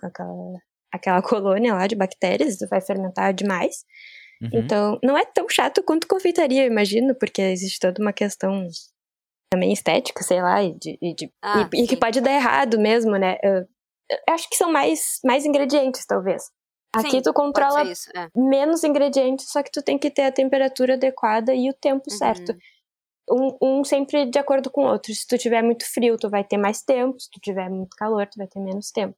aquela, aquela colônia lá de bactérias, tu vai fermentar demais. Uhum. Então, não é tão chato quanto confeitaria, eu imagino, porque existe toda uma questão também estética, sei lá, e, de, e, de- Ah, e- e que pode dar errado mesmo, né? Eu, eu acho que são mais, mais ingredientes, talvez. Aqui Sim, tu controla isso, é. menos ingredientes, só que tu tem que ter a temperatura adequada e o tempo Uhum. certo. Um, um sempre de acordo com o outro. Se tu tiver muito frio, tu vai ter mais tempo. Se tu tiver muito calor, tu vai ter menos tempo.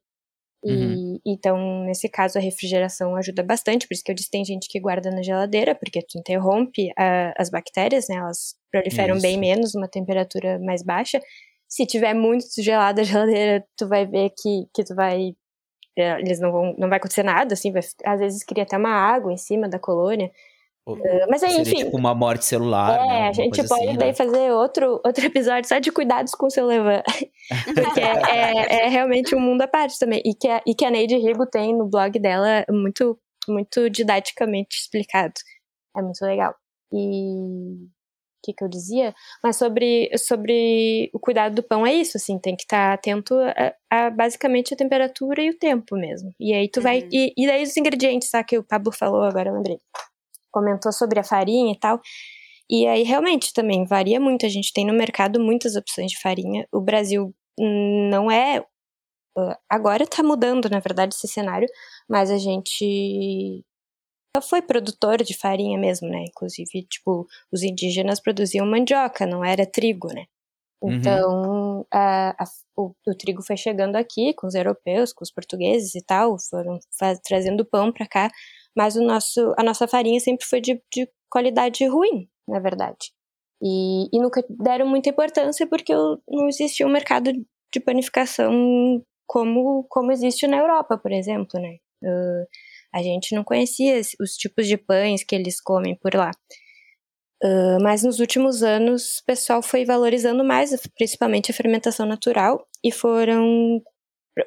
E, Então, nesse caso, a refrigeração ajuda bastante. Por isso que eu disse tem gente que guarda na geladeira, porque tu interrompe a- as bactérias, né? Elas proliferam bem Isso. menos, uma temperatura mais baixa. Se tiver muito gelada a geladeira, tu vai ver que, que tu vai eles não vão, não vai acontecer nada, assim, vai, às vezes cria até uma água em cima da colônia. Ou- Uh, mas aí, enfim, tipo uma morte celular, né? é, a alguma gente pode assim, daí né? fazer outro, outro episódio só de cuidados com o seu levan. Porque é, é- é realmente um mundo à parte também. E que a, e que a Neide Rigo tem no blog dela muito, muito didaticamente explicado. É muito legal. E que, que eu dizia? Mas sobre, sobre o cuidado do pão é isso, assim, tem que estar atento a, a basicamente a temperatura e o tempo mesmo. E aí tu vai. Uhum. E, e daí os ingredientes, tá? Que o Pablo falou agora, eu lembrei. Comentou sobre a farinha e tal. E aí, realmente, também varia muito. A gente tem no mercado muitas opções de farinha. O Brasil não é. ah, Agora tá mudando, na verdade, esse cenário, mas a gente foi produtor de farinha mesmo, né? Inclusive, tipo, os indígenas produziam mandioca, não era trigo, né? Uhum. Então, a- a- o, o trigo foi chegando aqui com os europeus, com os portugueses e tal, foram fa- trazendo pão para cá, mas o nosso, a nossa farinha sempre foi de, de qualidade ruim, na verdade. E, e nunca deram muita importância porque não existia um mercado de panificação como, como existe na Europa, por exemplo, né? Ah, a gente não conhecia os tipos de pães que eles comem por lá. Ah, mas nos últimos anos o pessoal foi valorizando mais, principalmente a fermentação natural, e foram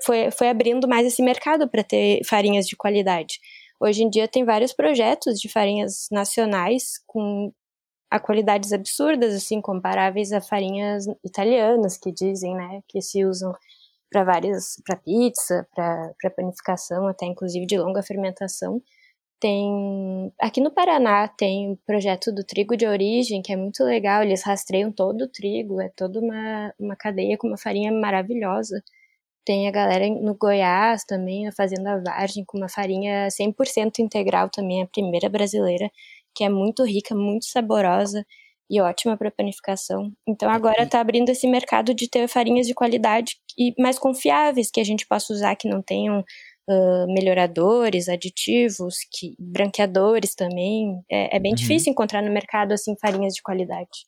foi, foi abrindo mais esse mercado para ter farinhas de qualidade. Hoje em dia tem vários projetos de farinhas nacionais com a qualidades absurdas, assim, comparáveis a farinhas italianas que dizem, né, que se usam para várias, para pizza, para panificação, até inclusive de longa fermentação. Tem aqui no Paraná tem o projeto do trigo de origem, que é muito legal. Eles rastreiam todo o trigo, é toda uma, uma cadeia com uma farinha maravilhosa. Tem a galera no Goiás também, a Fazenda Vargem, com uma farinha 100% integral também, a primeira brasileira, que é muito rica, muito saborosa e ótima para panificação. Então agora está abrindo esse mercado de ter farinhas de qualidade e mais confiáveis, que a gente possa usar, que não tenham uh, melhoradores, aditivos, que, branqueadores também. É, é bem Uhum. difícil encontrar no mercado assim farinhas de qualidade.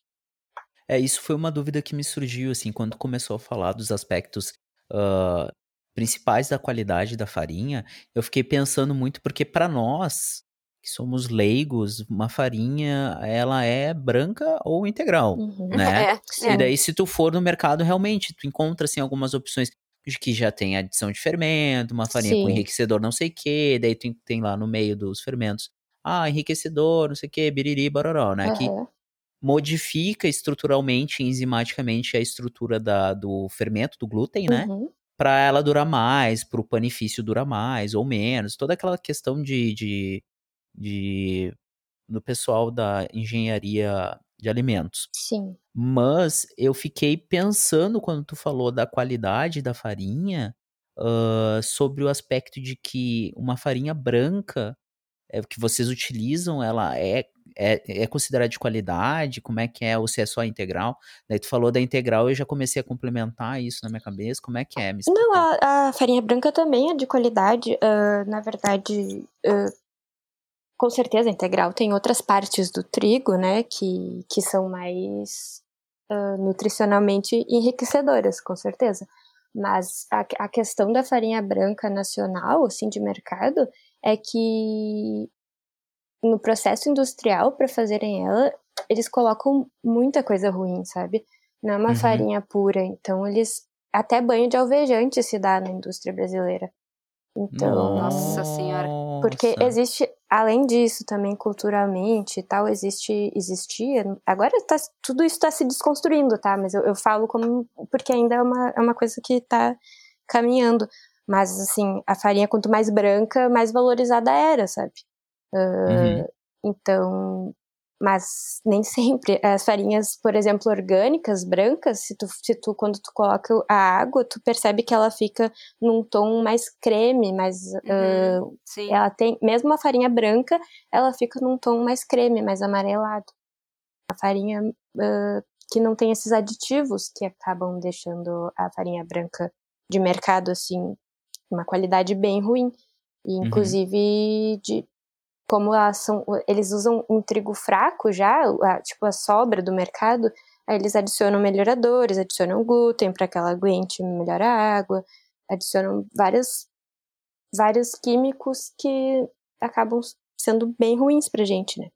É, isso foi uma dúvida que me surgiu, assim, quando começou a falar dos aspectos ah, principais da qualidade da farinha, eu fiquei pensando muito, porque para nós, que somos leigos, uma farinha, ela é branca ou integral, Uhum. né? É. E daí, se tu for no mercado, realmente, tu encontra, assim, algumas opções de que já tem adição de fermento, uma farinha com Sim. enriquecedor não sei o quê, daí tu tem lá no meio dos fermentos, ah, enriquecedor, não sei o quê, biriri, bororó, né? Que Aham. modifica estruturalmente, enzimaticamente, a estrutura da, do fermento, do glúten, né? Uhum. Para ela durar mais, para o panifício durar mais ou menos. Toda aquela questão de, de, de do pessoal da engenharia de alimentos. Sim. Mas eu fiquei pensando quando tu falou da qualidade da farinha, ah, sobre o aspecto de que uma farinha branca é, que vocês utilizam, ela é, é, é considerada de qualidade? Como é que é? Ou se é só integral? Daí tu falou da integral, eu já comecei a complementar isso na minha cabeça. Como é que é? Não, a, a farinha branca também é de qualidade. ah, na verdade, ah, com certeza, a integral tem outras partes do trigo, né, que, que são mais ah, nutricionalmente enriquecedoras, com certeza. Mas a, a questão da farinha branca nacional, assim, de mercado, é que no processo industrial, para fazerem ela, eles colocam muita coisa ruim, sabe? Não é uma Uhum. farinha pura. Então, eles. Até banho de alvejante se dá na indústria brasileira. Então. Nossa senhora. Porque Nossa. existe, além disso, também culturalmente e tal, existe, existia. Agora tá, tudo isso está se desconstruindo, tá? Mas eu, eu falo como. Porque ainda é uma, é uma coisa que está caminhando. Mas, assim, a farinha, quanto mais branca, mais valorizada era, sabe? Ah, Uhum. Então. Mas nem sempre. As farinhas, por exemplo, orgânicas, brancas, se tu, se tu, quando tu coloca a água, tu percebe que ela fica num tom mais creme, mais. Uhum, sim. ela tem, mesmo a farinha branca, ela fica num tom mais creme, mais amarelado. A farinha ah, que não tem esses aditivos que acabam deixando a farinha branca de mercado assim uma qualidade bem ruim. E inclusive de como são, eles usam um trigo fraco já, a- tipo a sobra do mercado, aí eles adicionam melhoradores, adicionam glúten para que ela aguente melhor a água, adicionam várias vários químicos que acabam sendo bem ruins pra gente, né?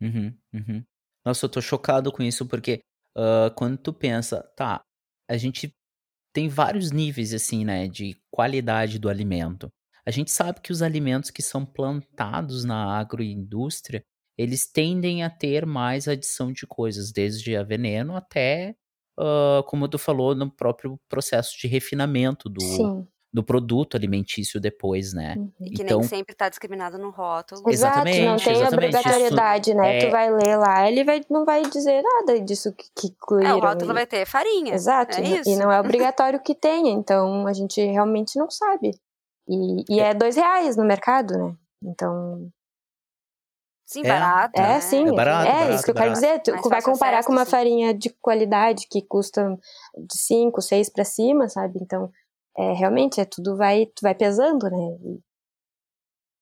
Uhum, uhum. Nossa, eu tô chocado com isso, porque ah, quando tu pensa, tá, a gente tem vários níveis, assim, né, de qualidade do alimento. A gente sabe que os alimentos que são plantados na agroindústria, eles tendem a ter mais adição de coisas, desde a veneno até, ah, como tu falou, no próprio processo de refinamento do, Sim. do produto alimentício depois, né? Uhum. E que Então, nem sempre tá discriminado no rótulo. Exato, não Exatamente, tem exatamente. obrigatoriedade, né? Isso Tu é- vai ler lá, ele vai, não vai dizer nada disso que, que É, incluíram. o rótulo e- vai ter farinha. Exato, É e- isso. e não é obrigatório que tenha, então a gente realmente não sabe. E, e é dois reais no mercado, né? Então, Sim, É, barato. é né? sim, É barato, é barato, isso que eu quero dizer. Tu vai comparar acesso, com uma sim. farinha de qualidade que custa de 5, 6 pra cima, sabe? Então, é, realmente, é tudo vai, tu vai pesando, né? E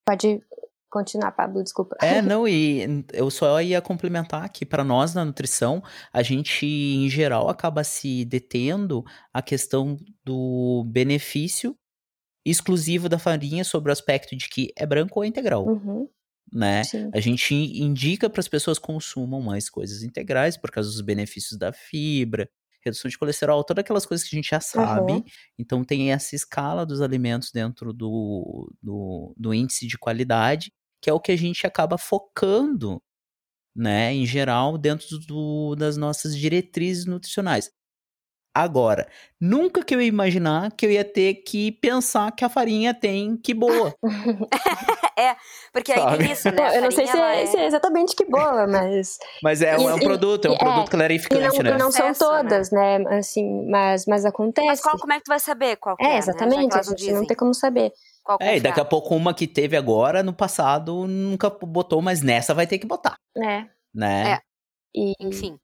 Pode continuar, Pablo, desculpa. É, não, e eu só ia complementar que para nós na nutrição, a gente em geral acaba se detendo a questão do benefício exclusivo da farinha sobre o aspecto de que é branco ou é integral, Uhum, né? sim. A gente indica para as pessoas consumam mais coisas integrais por causa dos benefícios da fibra, redução de colesterol, todas aquelas coisas que a gente já sabe. Aham. Então tem essa escala dos alimentos dentro do, do, do índice de qualidade, que é o que a gente acaba focando, né, em geral, dentro do, das nossas diretrizes nutricionais. Agora, nunca que eu ia imaginar que eu ia ter que pensar que a farinha tem que boa. Porque aí Sabe? tem isso, né? A eu não sei se é, ela se é exatamente que boa, mas. Mas é, um- é um E- e- produto, é um e- produto é, clarificante, E não, né? não são né? todas, né? Assim, mas, mas acontece. Mas qual, como é que tu vai saber qual que é, É, né? Exatamente, a elas não gente não tem como saber. qual É, e daqui a pouco uma que teve agora, no passado, nunca botou, mas nessa vai ter que botar, né? né? É. E, Enfim.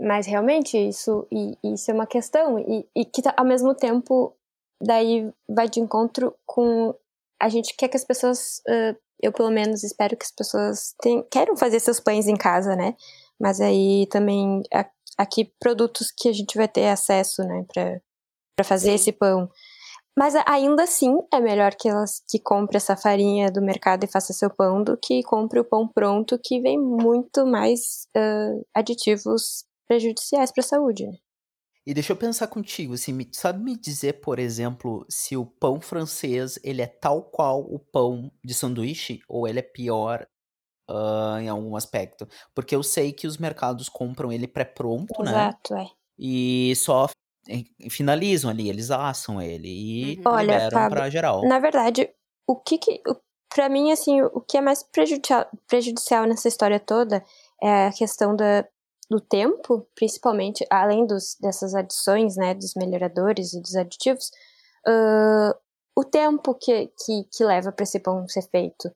Mas realmente isso, e, isso é uma questão. E, e que tá- ao mesmo tempo daí vai de encontro com a gente quer que as pessoas, eu pelo menos espero que as pessoas tenham, queiram fazer seus pães em casa, né? Mas aí também aqui produtos que a gente vai ter acesso, né, para fazer Sim. esse pão. Mas ainda assim é melhor que elas que compre essa farinha do mercado e faça seu pão do que compre o pão pronto que vem muito mais uh, aditivos prejudiciais para a saúde. Né? E deixa eu pensar contigo, assim, sabe me dizer, por exemplo, se o pão francês ele é tal qual o pão de sanduíche ou ele é pior uh, em algum aspecto? Porque eu sei que os mercados compram ele pré-pronto, né? Exato, é. E só finalizam ali, eles assam ele e uhum. Olha, liberam Fábio, pra geral. Na verdade, o que que. Pra mim, assim, o que é mais prejudicial, prejudicial nessa história toda é a questão da, do tempo, principalmente, além dos, dessas adições, né, dos melhoradores e dos aditivos, uh, o tempo que, que, que leva para esse pão ser feito.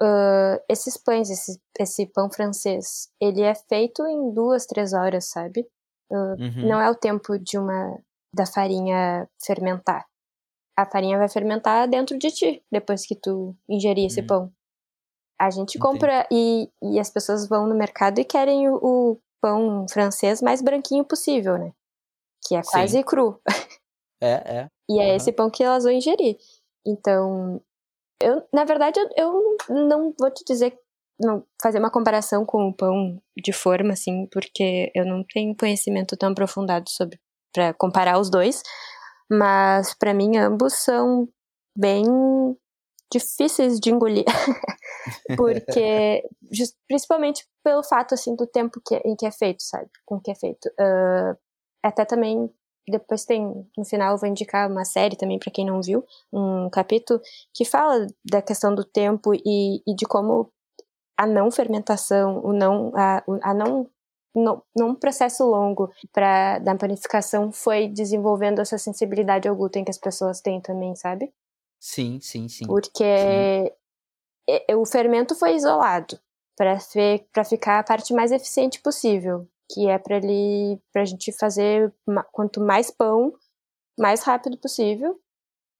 Uh, esses pães, esse, esse pão francês, ele é feito em duas, três horas, sabe? uhum. Não é o tempo de uma da farinha fermentar. A farinha vai fermentar dentro de ti depois que tu ingerir esse uhum. pão. A gente compra e, e as pessoas vão no mercado e querem o, o pão francês mais branquinho possível, né? Que é quase Sim. cru. É, é. E é uhum. esse pão que elas vão ingerir. Então, eu, na verdade, eu, eu não vou te dizer não fazer uma comparação com o pão de forma, assim, porque eu não tenho conhecimento tão aprofundado sobre para comparar os dois, mas para mim ambos são bem difíceis de engolir, porque just, principalmente pelo fato assim do tempo que, em que é feito, sabe, com que é feito. Uh, até também depois tem no final eu vou indicar uma série também para quem não viu um capítulo que fala da questão do tempo e, e de como a não fermentação, o não, a, a não não, não um processo longo para da panificação foi desenvolvendo essa sensibilidade ao glúten que as pessoas têm também, sabe? Sim, sim, sim. Porque sim. o fermento foi isolado para para ficar a parte mais eficiente possível, que é para ele para a gente fazer quanto mais pão, mais rápido possível.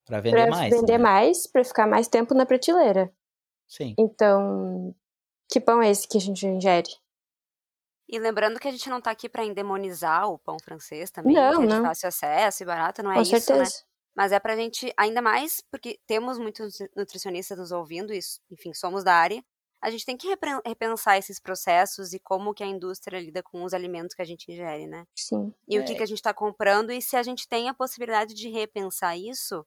Para vender pra mais. Vender né? mais, para ficar mais tempo na prateleira. Sim. Então, que pão é esse que a gente ingere? E lembrando que a gente não tá aqui para endemonizar o pão francês também, não, que é não. de fácil acesso e barato, não é Com isso, né? certeza. né? Mas é pra gente, ainda mais porque temos muitos nutricionistas nos ouvindo, e, enfim, somos da área, a gente tem que repensar esses processos e como que a indústria lida com os alimentos que a gente ingere, né? Sim. E é. o que, que a gente está comprando e se a gente tem a possibilidade de repensar isso,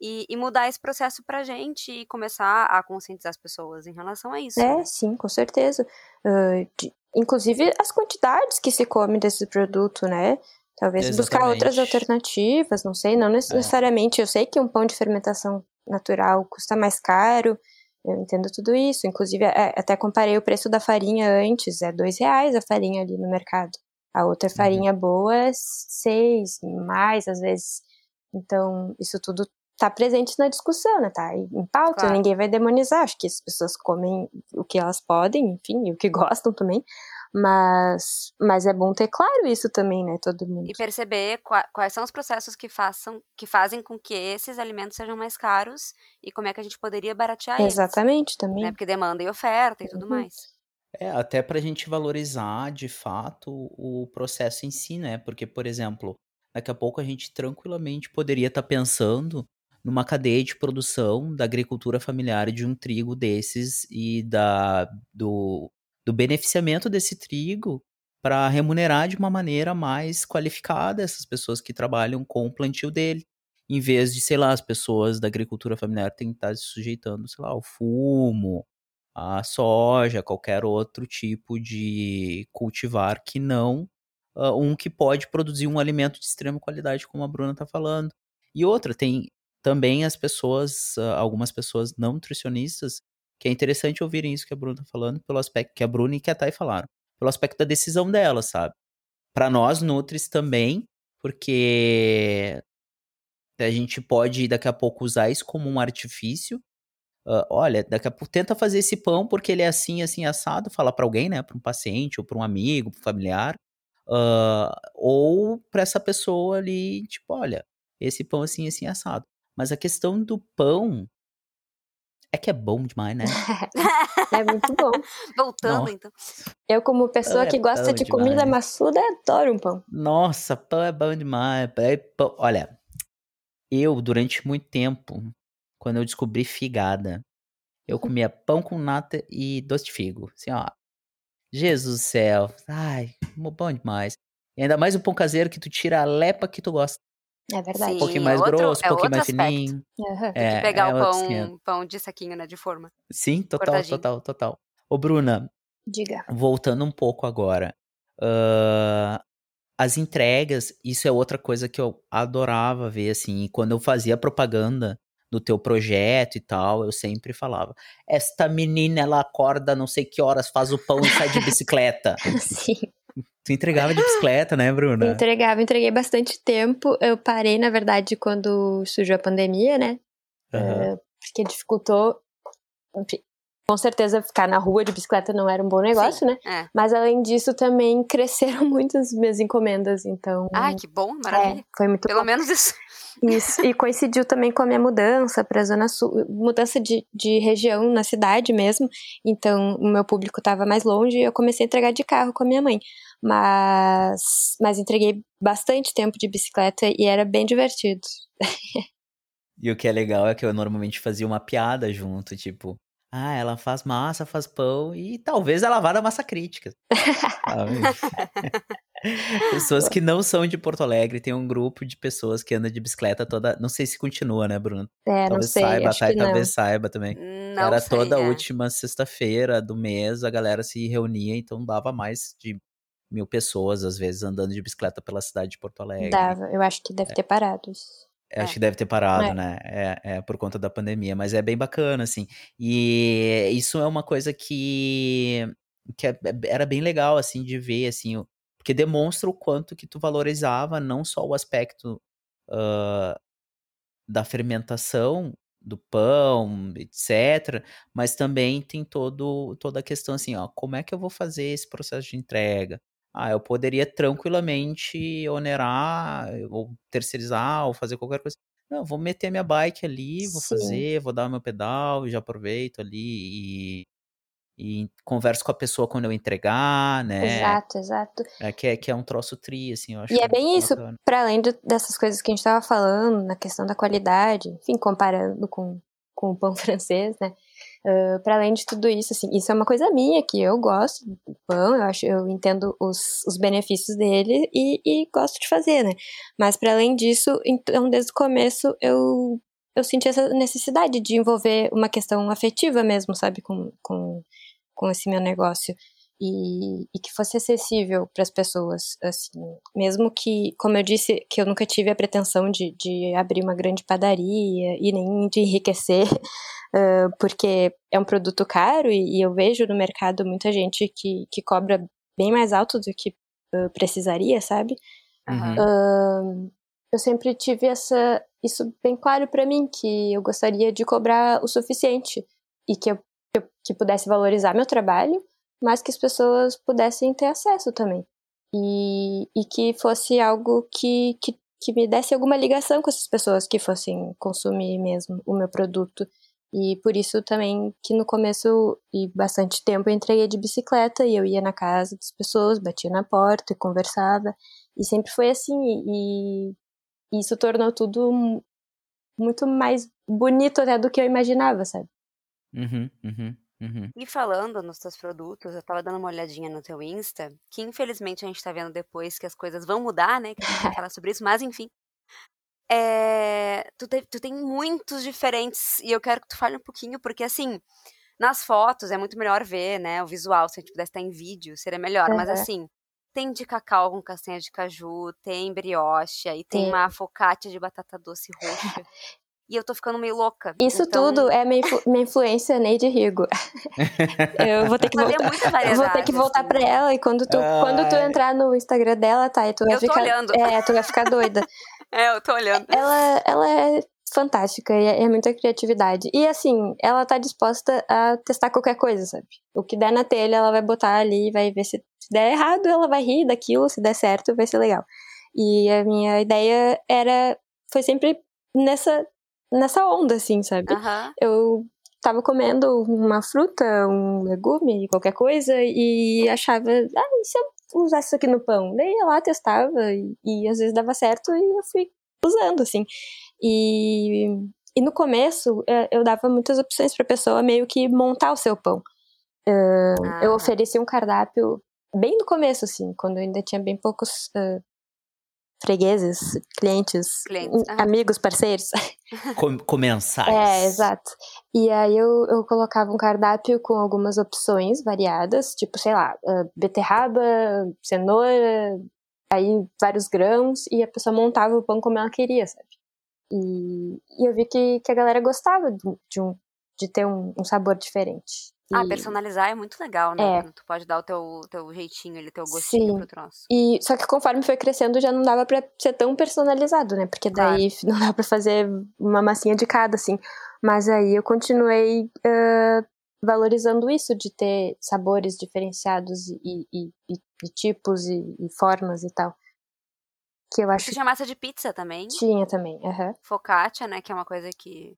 e, e, mudar esse processo pra gente e começar a conscientizar as pessoas em relação a isso. É, né? sim, com certeza. Uh, de, inclusive as quantidades que se come desse produto, né? Talvez Exatamente. buscar outras alternativas, não sei, não é. necessariamente. É. Eu sei que um pão de fermentação natural custa mais caro, eu entendo tudo isso. Inclusive, é, até comparei o preço da farinha antes, é dois reais a farinha ali no mercado. A outra uhum. farinha uhum. boa é seis, mais às vezes. Então, isso tudo tá presente na discussão, né? Tá em pauta, claro. ninguém vai demonizar. Acho que as pessoas comem o que elas podem, enfim, e o que gostam também. Mas, mas é bom ter claro isso também, né, todo mundo. E perceber quais são os processos que façam, que fazem com que esses alimentos sejam mais caros e como é que a gente poderia baratear Exatamente, eles. também. Né? Porque demanda e oferta e tudo uhum. mais. É, até pra gente valorizar, de fato, o processo em si, né? Porque, por exemplo, daqui a pouco a gente tranquilamente poderia estar tá pensando numa cadeia de produção da agricultura familiar de um trigo desses e da, do, do beneficiamento desse trigo para remunerar de uma maneira mais qualificada essas pessoas que trabalham com o plantio dele. Em vez de, sei lá, as pessoas da agricultura familiar tentar estar se sujeitando, sei lá, ao fumo, à soja, qualquer outro tipo de cultivar que não uh, um que pode produzir um alimento de extrema qualidade, como a Bruna está falando. E outra, tem também as pessoas, algumas pessoas não nutricionistas, que é interessante ouvirem isso que a Bruna tá falando, pelo aspecto que a Bruna e que a Thay falaram, pelo aspecto da decisão dela, sabe? Para nós nutris também, porque a gente pode daqui a pouco usar isso como um artifício. Uh, olha, daqui a pouco tenta fazer esse pão porque ele é assim, assim, assado, falar para alguém, né? Para um paciente, ou para um amigo, para um familiar. Uh, ou para essa pessoa ali, tipo, olha, esse pão assim, assim, assado. Mas a questão do pão, É que é bom demais, né? É muito bom. Voltando, Nossa. então. Eu, como pessoa É que gosta de comida demais. maçuda, adoro um pão. Nossa, pão é bom demais. pão é pão- Olha, eu, durante muito tempo, quando eu descobri figada, eu comia pão com nata e doce de figo. Assim, ó. Jesus do céu. Ai, bom demais. E ainda mais o pão caseiro que tu tira a lepa que tu gosta. É verdade. Sim. Um pouquinho mais outro- grosso, um é pouquinho mais aspecto. fininho. Tem É, que pegar é o pão, pão de saquinho, né? De forma. Sim, total, Cortadinho. total, total. Ô, Bruna, Diga. voltando um pouco agora. ah, as entregas, isso é outra coisa que eu adorava ver, assim. Quando eu fazia propaganda do teu projeto e tal, eu sempre falava: Esta menina, ela acorda não sei que horas, faz o pão e sai de bicicleta. Sim. Tu entregava de bicicleta, né, Bruna? Entregava, entreguei bastante tempo. Eu parei, na verdade, quando surgiu a pandemia, né? Aham. Porque dificultou. Enfim, com certeza ficar na rua de bicicleta não era um bom negócio, né? É. Mas além disso, também cresceram muito as minhas encomendas, então. Ai, que bom, maravilha. é, foi muito Pelo bom. menos isso. Isso, e coincidiu também com a minha mudança para a Zona Sul, mudança de, de região na cidade mesmo. Então, o meu público estava mais longe e eu comecei a entregar de carro com a minha mãe. Mas, mas entreguei bastante tempo de bicicleta e era bem divertido. E o que é legal é que eu normalmente fazia uma piada junto, tipo, ah, ela faz massa, faz pão e talvez ela vá da massa crítica. pessoas que não são de Porto Alegre, tem um grupo de pessoas que anda de bicicleta toda, não sei se continua, né, Bruno? É, não Talvez sei, saiba, acho tá? não. talvez saiba também. Não Era sei, toda é. última sexta-feira do mês, a galera se reunia, então dava mais de mil pessoas, às vezes, andando de bicicleta pela cidade de Porto Alegre. Dava, eu acho que deve ter parado isso. Eu Acho É. que deve ter parado, É. né? É, é por conta da pandemia, mas é bem bacana, assim. E isso é uma coisa que, que é- era bem legal, assim, de ver, assim, porque demonstra o quanto que tu valorizava não só o aspecto ah, da fermentação do pão, etc., mas também tem todo, toda a questão assim, ó, como é que eu vou fazer esse processo de entrega? Ah, eu poderia tranquilamente onerar, ou terceirizar, ou fazer qualquer coisa. Não, vou meter minha bike ali, vou Sim. fazer, vou dar meu pedal, e já aproveito ali e, e converso com a pessoa quando eu entregar, né? Exato, exato. É que, é que é um troço tri, assim, eu acho. E é bem isso, para além de- dessas coisas que a gente estava falando, na questão da qualidade, enfim, comparando com, com o pão francês, né? para além de tudo isso, assim, isso é uma coisa minha, que eu gosto do pão, eu acho, eu entendo os, os benefícios dele e, e gosto de fazer, né? Mas para além disso, então, desde o começo, eu, eu senti essa necessidade de envolver uma questão afetiva mesmo, sabe, com, com, com esse meu negócio e, e que fosse acessível para as pessoas, assim, mesmo que, como eu disse, que eu nunca tive a pretensão de, de abrir uma grande padaria e nem de enriquecer, uh, porque é um produto caro e, e, eu vejo no mercado muita gente que, que cobra bem mais alto do que uh, precisaria, sabe? Uhum. Uh, eu sempre tive essa isso bem claro para mim que eu gostaria de cobrar o suficiente e que eu, que pudesse valorizar meu trabalho mas que as pessoas pudessem ter acesso também. E, e que fosse algo que, que, que me desse alguma ligação com essas pessoas que fossem consumir mesmo o meu produto. E por isso também que no começo e bastante tempo eu entreguei de bicicleta e eu ia na casa das pessoas, batia na porta e conversava. E sempre foi assim. E, e isso tornou tudo muito mais bonito até do que eu imaginava, sabe? Uhum, uhum. Uhum. E falando nos teus produtos, eu tava dando uma olhadinha no teu Insta, que infelizmente a gente tá vendo depois que as coisas vão mudar, né? Que a gente vai falar sobre isso, mas enfim. É, tu, te, tu tem muitos diferentes, e eu quero que tu fale um pouquinho, porque assim, nas fotos é muito melhor ver, né? O visual, se a gente pudesse estar em vídeo, seria melhor. Uhum. Mas assim, tem de cacau com castanha de caju, tem brioche, aí tem Sim. uma focaccia de batata doce roxa. E eu tô ficando meio louca. Isso então... tudo é minha, influ minha influência Neide Rigo. eu vou ter que voltar. Eu vou ter que voltar assim. pra ela e quando tu, ah, quando tu entrar no Instagram dela, tá, tu vai eu ficar. Tô olhando. É, tu vai ficar doida. é, eu tô olhando. Ela, ela é fantástica e é, é muita criatividade. E assim, ela tá disposta a testar qualquer coisa, sabe? O que der na telha, ela vai botar ali e vai ver se, se der errado, ela vai rir daquilo, se der certo, vai ser legal. E a minha ideia era. Foi sempre nessa nessa onda, assim, sabe? Uhum. Eu tava comendo uma fruta, um legume, qualquer coisa, e achava, ah, e se eu usasse isso aqui no pão? Daí ia lá, testava, e, e às vezes dava certo, e eu fui usando, assim. E, e no começo, eh, eu dava muitas opções pra pessoa meio que montar o seu pão. Uh, Ah. Eu ofereci um cardápio bem no começo, assim, quando eu ainda tinha bem poucos uh, fregueses, clientes, Clientes, amigos, parceiros. Com- comensais. É, exato. E aí eu, eu colocava um cardápio com algumas opções variadas, tipo, sei lá, uh, beterraba, cenoura, aí vários grãos, e a pessoa montava o pão como ela queria, sabe? E, e eu vi que, que a galera gostava de, de um, de ter um, um sabor diferente. Ah, E- personalizar é muito legal, né? É. Tu pode dar o teu, teu jeitinho ali, teu gostinho Sim. pro troço. E só que conforme foi crescendo já não dava pra ser tão personalizado, né? Porque daí não dava pra fazer uma massinha de cada, assim. Mas aí eu continuei eh, valorizando isso de ter sabores diferenciados e, e, e- tipos e, formas e tal. Que eu acho Tu que tinha massa de pizza também. tinha também. aham. Focaccia, né? Que é uma coisa que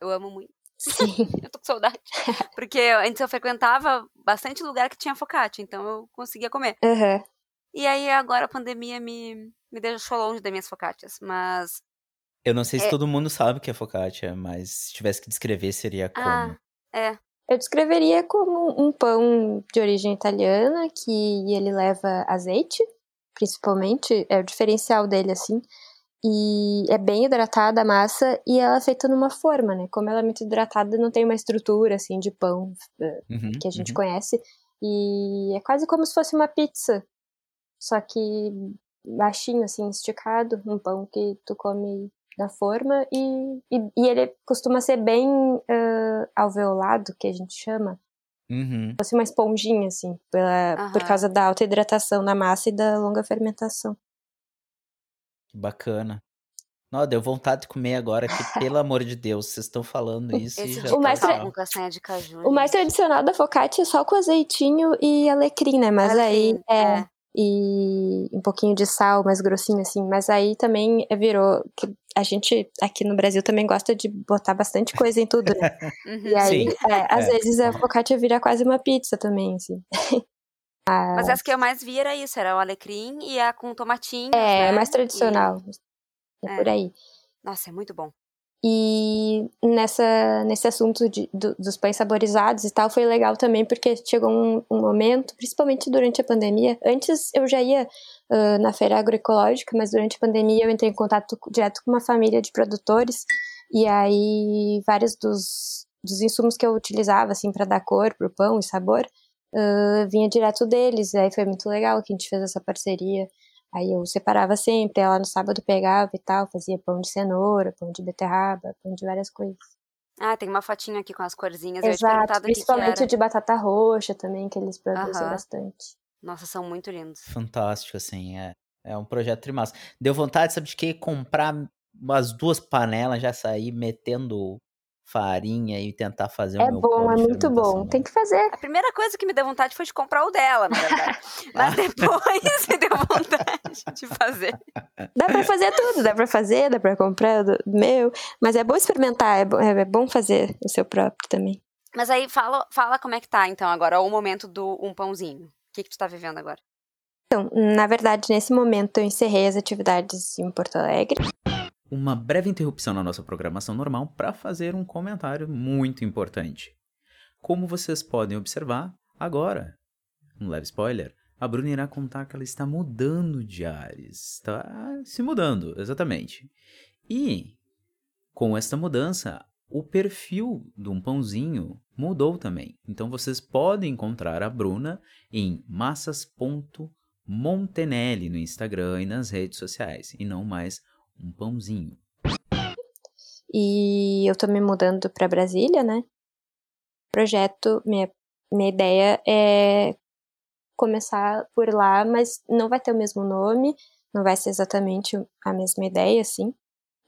eu amo muito. Sim. Eu tô com saudade. Porque antes eu frequentava bastante lugar que tinha focaccia, então eu conseguia comer. aham. E aí agora a pandemia me, me deixou longe das minhas focaccias. Mas. Eu não sei se É. todo mundo sabe o que é focaccia, mas se tivesse que descrever, seria como? Ah, é. Eu descreveria como um pão de origem italiana, que ele leva azeite, principalmente, é o diferencial dele, assim. E é bem hidratada a massa e ela é feita numa forma, né? Como ela é muito hidratada, não tem uma estrutura, assim, de pão eh, Uhum, que a gente uhum. conhece. E é quase como se fosse uma pizza, só que baixinho, assim, esticado, um pão que tu come da forma e, e, e ele costuma ser bem eh, alveolado, que a gente chama, Uhum. fosse uma esponjinha, assim, pela, por Aham. causa da alta hidratação na massa e da longa fermentação. Bacana. Não, deu vontade de comer agora, que pelo amor de Deus, vocês estão falando isso Esse e já O mais tá tra- cacau com castanha de caju. O mais tradicional da focaccia é só com azeitinho e alecrim, né? Mas aí Alecrim, é, é. e um pouquinho de sal, mais grossinho assim. Mas aí também virou que a gente aqui no Brasil também gosta de botar bastante coisa em tudo, né? Uhum. E aí, Sim, é, às é. vezes a focaccia vira quase uma pizza também, assim. Mas essa que eu mais vi era isso, era o alecrim e a com tomatinhos, É, né? mais tradicional. É, É. por aí. E- Nossa, é muito bom. E nessa, nesse assunto de- do- dos pães saborizados e tal, foi legal também, porque chegou um, um momento, principalmente durante a pandemia. Antes eu já ia ah, na feira agroecológica, mas durante a pandemia eu entrei em contato co- direto com uma família de produtores, e aí vários dos, dos insumos que eu utilizava, assim, para dar cor pro pão e sabor, ah, vinha direto deles. E aí foi muito legal que a gente fez essa parceria. Aí eu separava sempre, ela no sábado pegava e tal, fazia pão de cenoura, pão de beterraba, pão de várias coisas. Ah, tem uma fotinha aqui com as corzinhas. Exato, principalmente era. de batata roxa também, que eles produzem Aham. bastante. Nossa, são muito lindos. fantástico, assim, é. É um projeto trimassa. Deu vontade, sabe de quê? Comprar umas duas panelas, já sair metendo farinha e tentar fazer o É meu bom, pão é de muito bom. Tem que fazer. A primeira coisa que me deu vontade foi de comprar o dela, na verdade. Mas depois me deu vontade de fazer. Dá pra fazer tudo, dá pra fazer, dá pra comprar do meu. Mas é bom experimentar, é bom, é bom fazer o seu próprio também. Mas aí fala, fala como é que tá, então, agora, o momento do um pãozinho. O que, que tu tá vivendo agora? Então, na verdade, nesse momento eu encerrei as atividades em Porto Alegre. Uma breve interrupção na nossa programação normal para fazer um comentário muito importante. Como vocês podem observar, agora, um leve spoiler, a Bruna irá contar que ela está mudando de ares. Está se mudando, exatamente. E, com esta mudança, o perfil de um pãozinho mudou também. Então vocês podem encontrar a Bruna em massas.montenelli no Instagram e nas redes sociais, e não mais um pãozinho. E eu tô me mudando pra Brasília, né? Projeto, minha, minha ideia é começar por lá, mas não vai ter o mesmo nome, não vai ser exatamente a mesma ideia, assim.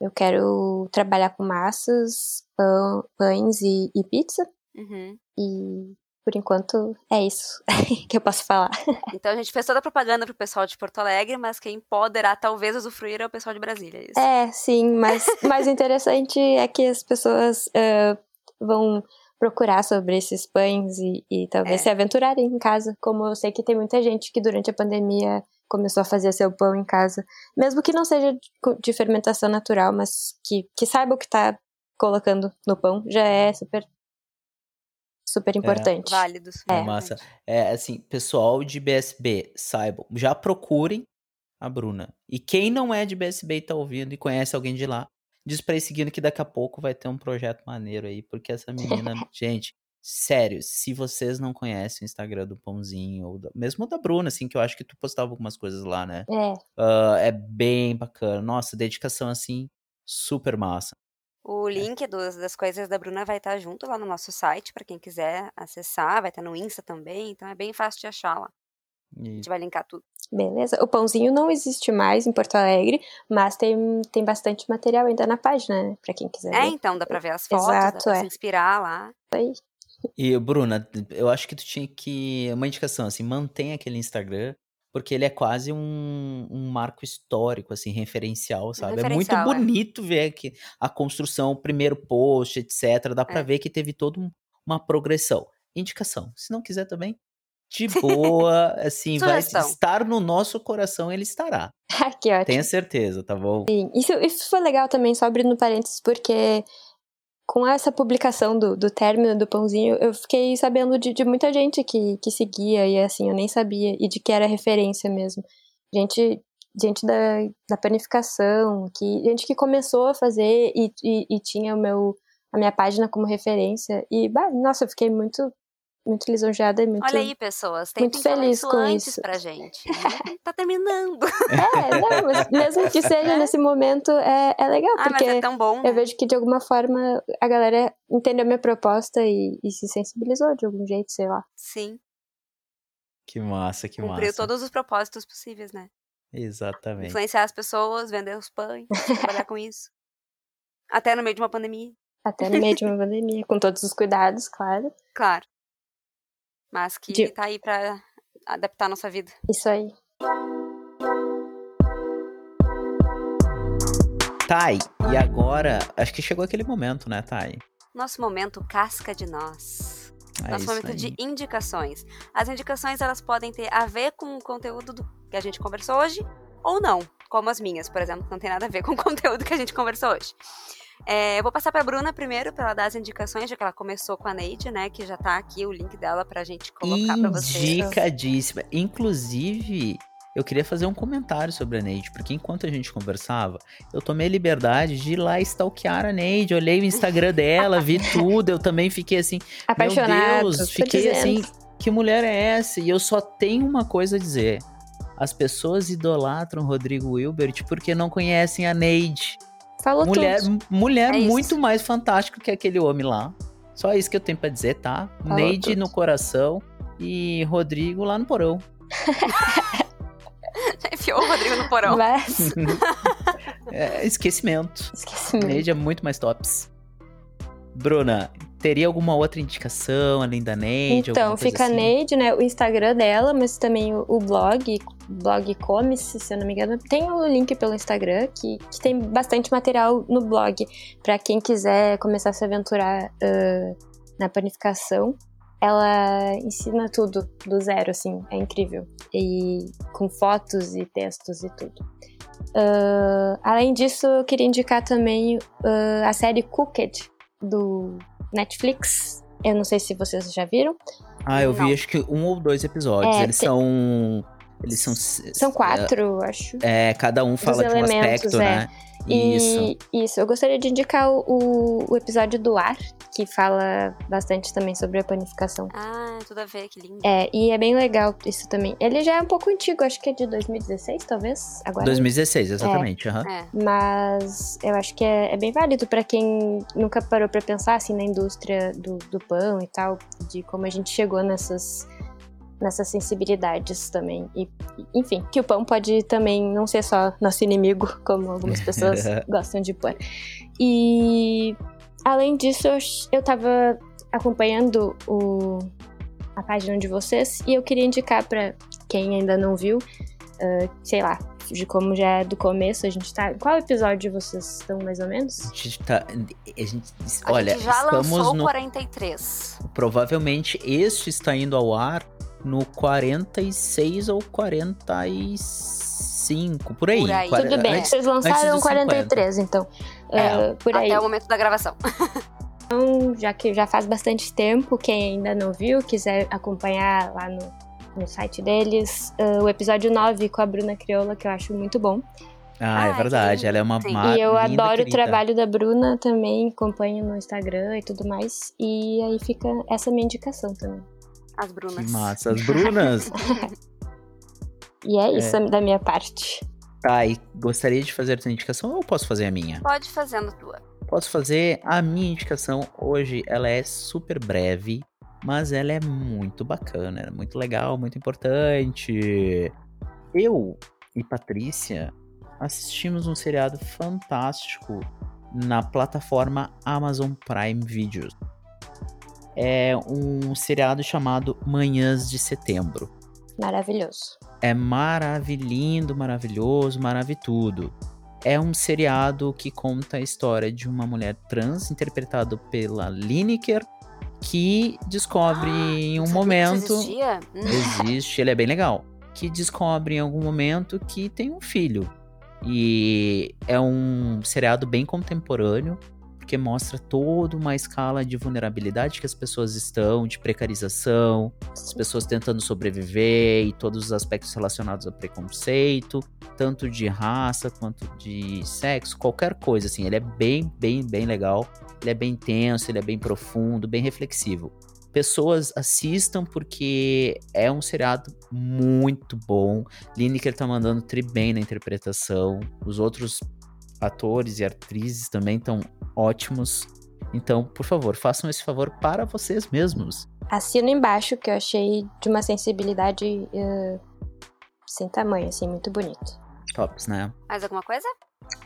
Eu quero trabalhar com massas, pão, pães e, e pizza. Uhum. E por enquanto é isso que eu posso falar. Então a gente fez toda a propaganda pro pessoal de Porto Alegre, mas quem poderá talvez usufruir é o pessoal de Brasília. é Isso. É, sim, mas o interessante é que as pessoas eh, vão procurar sobre esses pães e, e talvez É. se aventurarem em casa. Como eu sei que tem muita gente que durante a pandemia começou a fazer seu pão em casa. Mesmo que não seja de, fermentação natural, mas que, que saiba o que tá colocando no pão, já é super, super importante. Válidos. É, massa. É, assim, pessoal de BSB, saibam, já procurem a Bruna. E quem não é de BSB e tá ouvindo e conhece alguém de lá, diz pra ir seguindo que daqui a pouco vai ter um projeto maneiro aí, porque essa menina, gente, sério, se vocês não conhecem o Instagram do Pãozinho, ou da- mesmo da Bruna, assim, que eu acho que tu postava algumas coisas lá, né? É, Ah, é bem bacana. Nossa, dedicação, assim, super massa. O link dos- das coisas da Bruna vai estar junto lá no nosso site, pra quem quiser acessar. Vai estar no Insta também, então é bem fácil de achar lá. A E- gente vai linkar tudo. beleza. O pãozinho não existe mais em Porto Alegre, mas tem, tem bastante material ainda na página, né? Pra quem quiser É, ver. então, dá pra ver as fotos, dá Exato, pra é. se inspirar lá. Aí. E, Bruna, eu acho que tu tinha que. Uma indicação, assim, mantém aquele Instagram, porque ele é quase um, um marco histórico, assim, referencial, sabe? é muito referencial, é. bonito ver que a construção, o primeiro post, etc. Dá pra É. ver que teve toda um- uma progressão. Indicação. Se não quiser também, de boa, assim, vai estar no nosso coração, ele estará. Ah, que ótimo. Tenha certeza, tá bom? Sim, isso, isso foi legal também, só abrindo parênteses, porque com essa publicação do, do término do pãozinho, eu fiquei sabendo de, de muita gente que, que seguia, e assim, eu nem sabia, e de que era referência mesmo. Gente, gente da, da panificação, que, gente que começou a fazer e, e, e tinha o meu, a minha página como referência. E, bah, nossa, eu fiquei muito, muito lisonjeada e muito. Olha aí, pessoas. Tem muito feliz isso com antes isso. pra gente. né? tá terminando. É, não, mas mesmo que seja nesse momento, é, é legal, Ah, mas porque. é tão bom. Eu né? vejo que de alguma forma a galera entendeu minha proposta e, e se sensibilizou de algum jeito, sei lá. Sim, Que massa, que cumpriu massa. todos os propósitos possíveis, né? Exatamente. Influenciar as pessoas, vender os pães, trabalhar com isso. Até no meio de uma pandemia, Até no meio de uma pandemia, com todos os cuidados, claro. claro. Mas que De- tá aí pra adaptar a nossa vida. Isso aí. Thay, e agora, acho que chegou aquele momento, né, Thay? Nosso momento casca de nós. É Nosso momento aí. de indicações. As indicações elas podem ter a ver com o conteúdo do- que a gente conversou hoje ou não, como as minhas, por exemplo, que não tem nada a ver com o conteúdo que a gente conversou hoje. É, eu vou passar pra Bruna primeiro pra ela dar as indicações, já que ela começou com a Neide, né? Que já tá aqui o link dela pra gente colocar pra vocês. Indicadíssima. Inclusive, eu queria fazer um comentário sobre a Neide, porque enquanto a gente conversava, eu tomei a liberdade de ir lá stalkear a Neide. Olhei o Instagram dela, vi tudo. Eu também fiquei assim, Apaixonado. meu Deus, fiquei dizendo. assim, que mulher é essa? E eu só tenho uma coisa a dizer. As pessoas idolatram Rodrigo Wilbert porque não conhecem a Neide. Falou Mulher, tudo. mulher É isso. muito mais fantástica que aquele homem lá. Só isso que eu tenho pra dizer, tá? Falou Neide tudo. no coração e Rodrigo lá no porão. Enfiou o Rodrigo no porão. Mas, É, esquecimento. esquecimento. Neide é muito mais tops. Bruna, teria alguma outra indicação além da Neide? Então, fica a assim? Neide, né? O Instagram dela, mas também o, blog, blog Come-se, se eu não me engano. Tem o link pelo Instagram, que, que tem bastante material no blog. Pra quem quiser começar a se aventurar ah, na panificação. Ela ensina tudo do zero, assim, é incrível. E com fotos e textos e tudo. Ah, além disso, eu queria indicar também ah, a série Cooked, do Netflix. Eu não sei se vocês já viram. Ah, eu vi Não. acho que um ou dois episódios. É, eles são. Eles são. São quatro, acho. É, cada um fala de um aspecto, é. né? Isso. E isso, eu gostaria de indicar o, o, episódio do ar, que fala bastante também sobre a panificação. Ah, tudo a ver, que lindo. É, e é bem legal isso também. Ele já é um pouco antigo, acho que é de 2016, talvez, agora. 2016, exatamente. aham. É. Mas eu acho que é, é bem válido pra quem nunca parou pra pensar assim na indústria do, do pão e tal, de como a gente chegou nessas nessas sensibilidades também. E, enfim, que o pão pode também não ser só nosso inimigo, como algumas pessoas gostam de pôr. E além disso, eu, eu tava acompanhando o, a página de vocês e eu queria indicar pra quem ainda não viu, ah, sei lá, de como já é do começo, a gente tá. Qual episódio vocês estão mais ou menos? A gente tá. A gente, A olha, gente já estamos lançou no. 43. Provavelmente este está indo ao ar no 46 ou 45, por aí. Por aí. Quar- Tudo bem, antes- vocês lançaram dos 43, então. É, ah, por aí. Até o momento da gravação. Então, já que já faz bastante tempo, quem ainda não viu, quiser acompanhar lá no, no site deles, ah, o episódio 9 com a Bruna Crioula, que eu acho muito bom. Ah, é Ai, verdade. que Ela é uma Sim. e eu linda adoro o querida. trabalho da Bruna também, acompanho no Instagram e tudo mais. E aí fica essa minha indicação também. As Brunas. Que massa. As Brunas. E é isso da minha parte. tá, e gostaria de fazer a tua indicação ou posso fazer a minha? Pode fazendo tua. Posso fazer a minha indicação hoje. Ela é super breve, mas ela é muito bacana, é muito legal, muito importante. Eu e Patrícia assistimos um seriado fantástico na plataforma Amazon Prime Videos. É um seriado chamado Manhãs de Setembro. Maravilhoso. É maravilhindo, maravilhoso, maravilhudo. É um seriado que conta a história de uma mulher trans, interpretada pela Lineker, que descobre em um momento. Existe, ele é bem legal. Que descobre em algum momento que tem um filho. E é um seriado bem contemporâneo, porque mostra toda uma escala de vulnerabilidade que as pessoas estão, de precarização, as pessoas tentando sobreviver e todos os aspectos relacionados a preconceito, tanto de raça quanto de sexo, qualquer coisa assim. Ele é bem, bem, bem legal. Ele é bem tenso, ele é bem profundo, bem reflexivo. Pessoas assistam porque é um seriado muito bom. Lineker tá mandando tri bem na interpretação. Os outros atores e atrizes também estão ótimos. Então, por favor, façam esse favor para vocês mesmos. Assino embaixo, que eu achei de uma sensibilidade eh, sem tamanho, assim, muito bonito. Tops, né? Mais alguma coisa?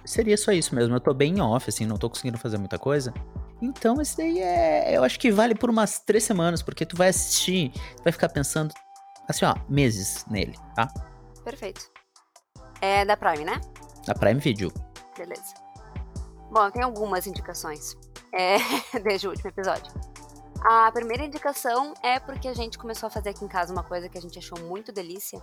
Seria só isso mesmo. Eu tô bem off, assim, não tô conseguindo fazer muita coisa. Então, esse daí é. Eu acho que vale por umas três semanas, porque tu vai assistir, tu vai ficar pensando, assim, ó, meses nele, tá? Perfeito. É da Prime, né? Na Prime Video. Beleza. Bom, tem algumas indicações é, desde o último episódio. A primeira indicação é porque a gente começou a fazer aqui em casa uma coisa que a gente achou muito delícia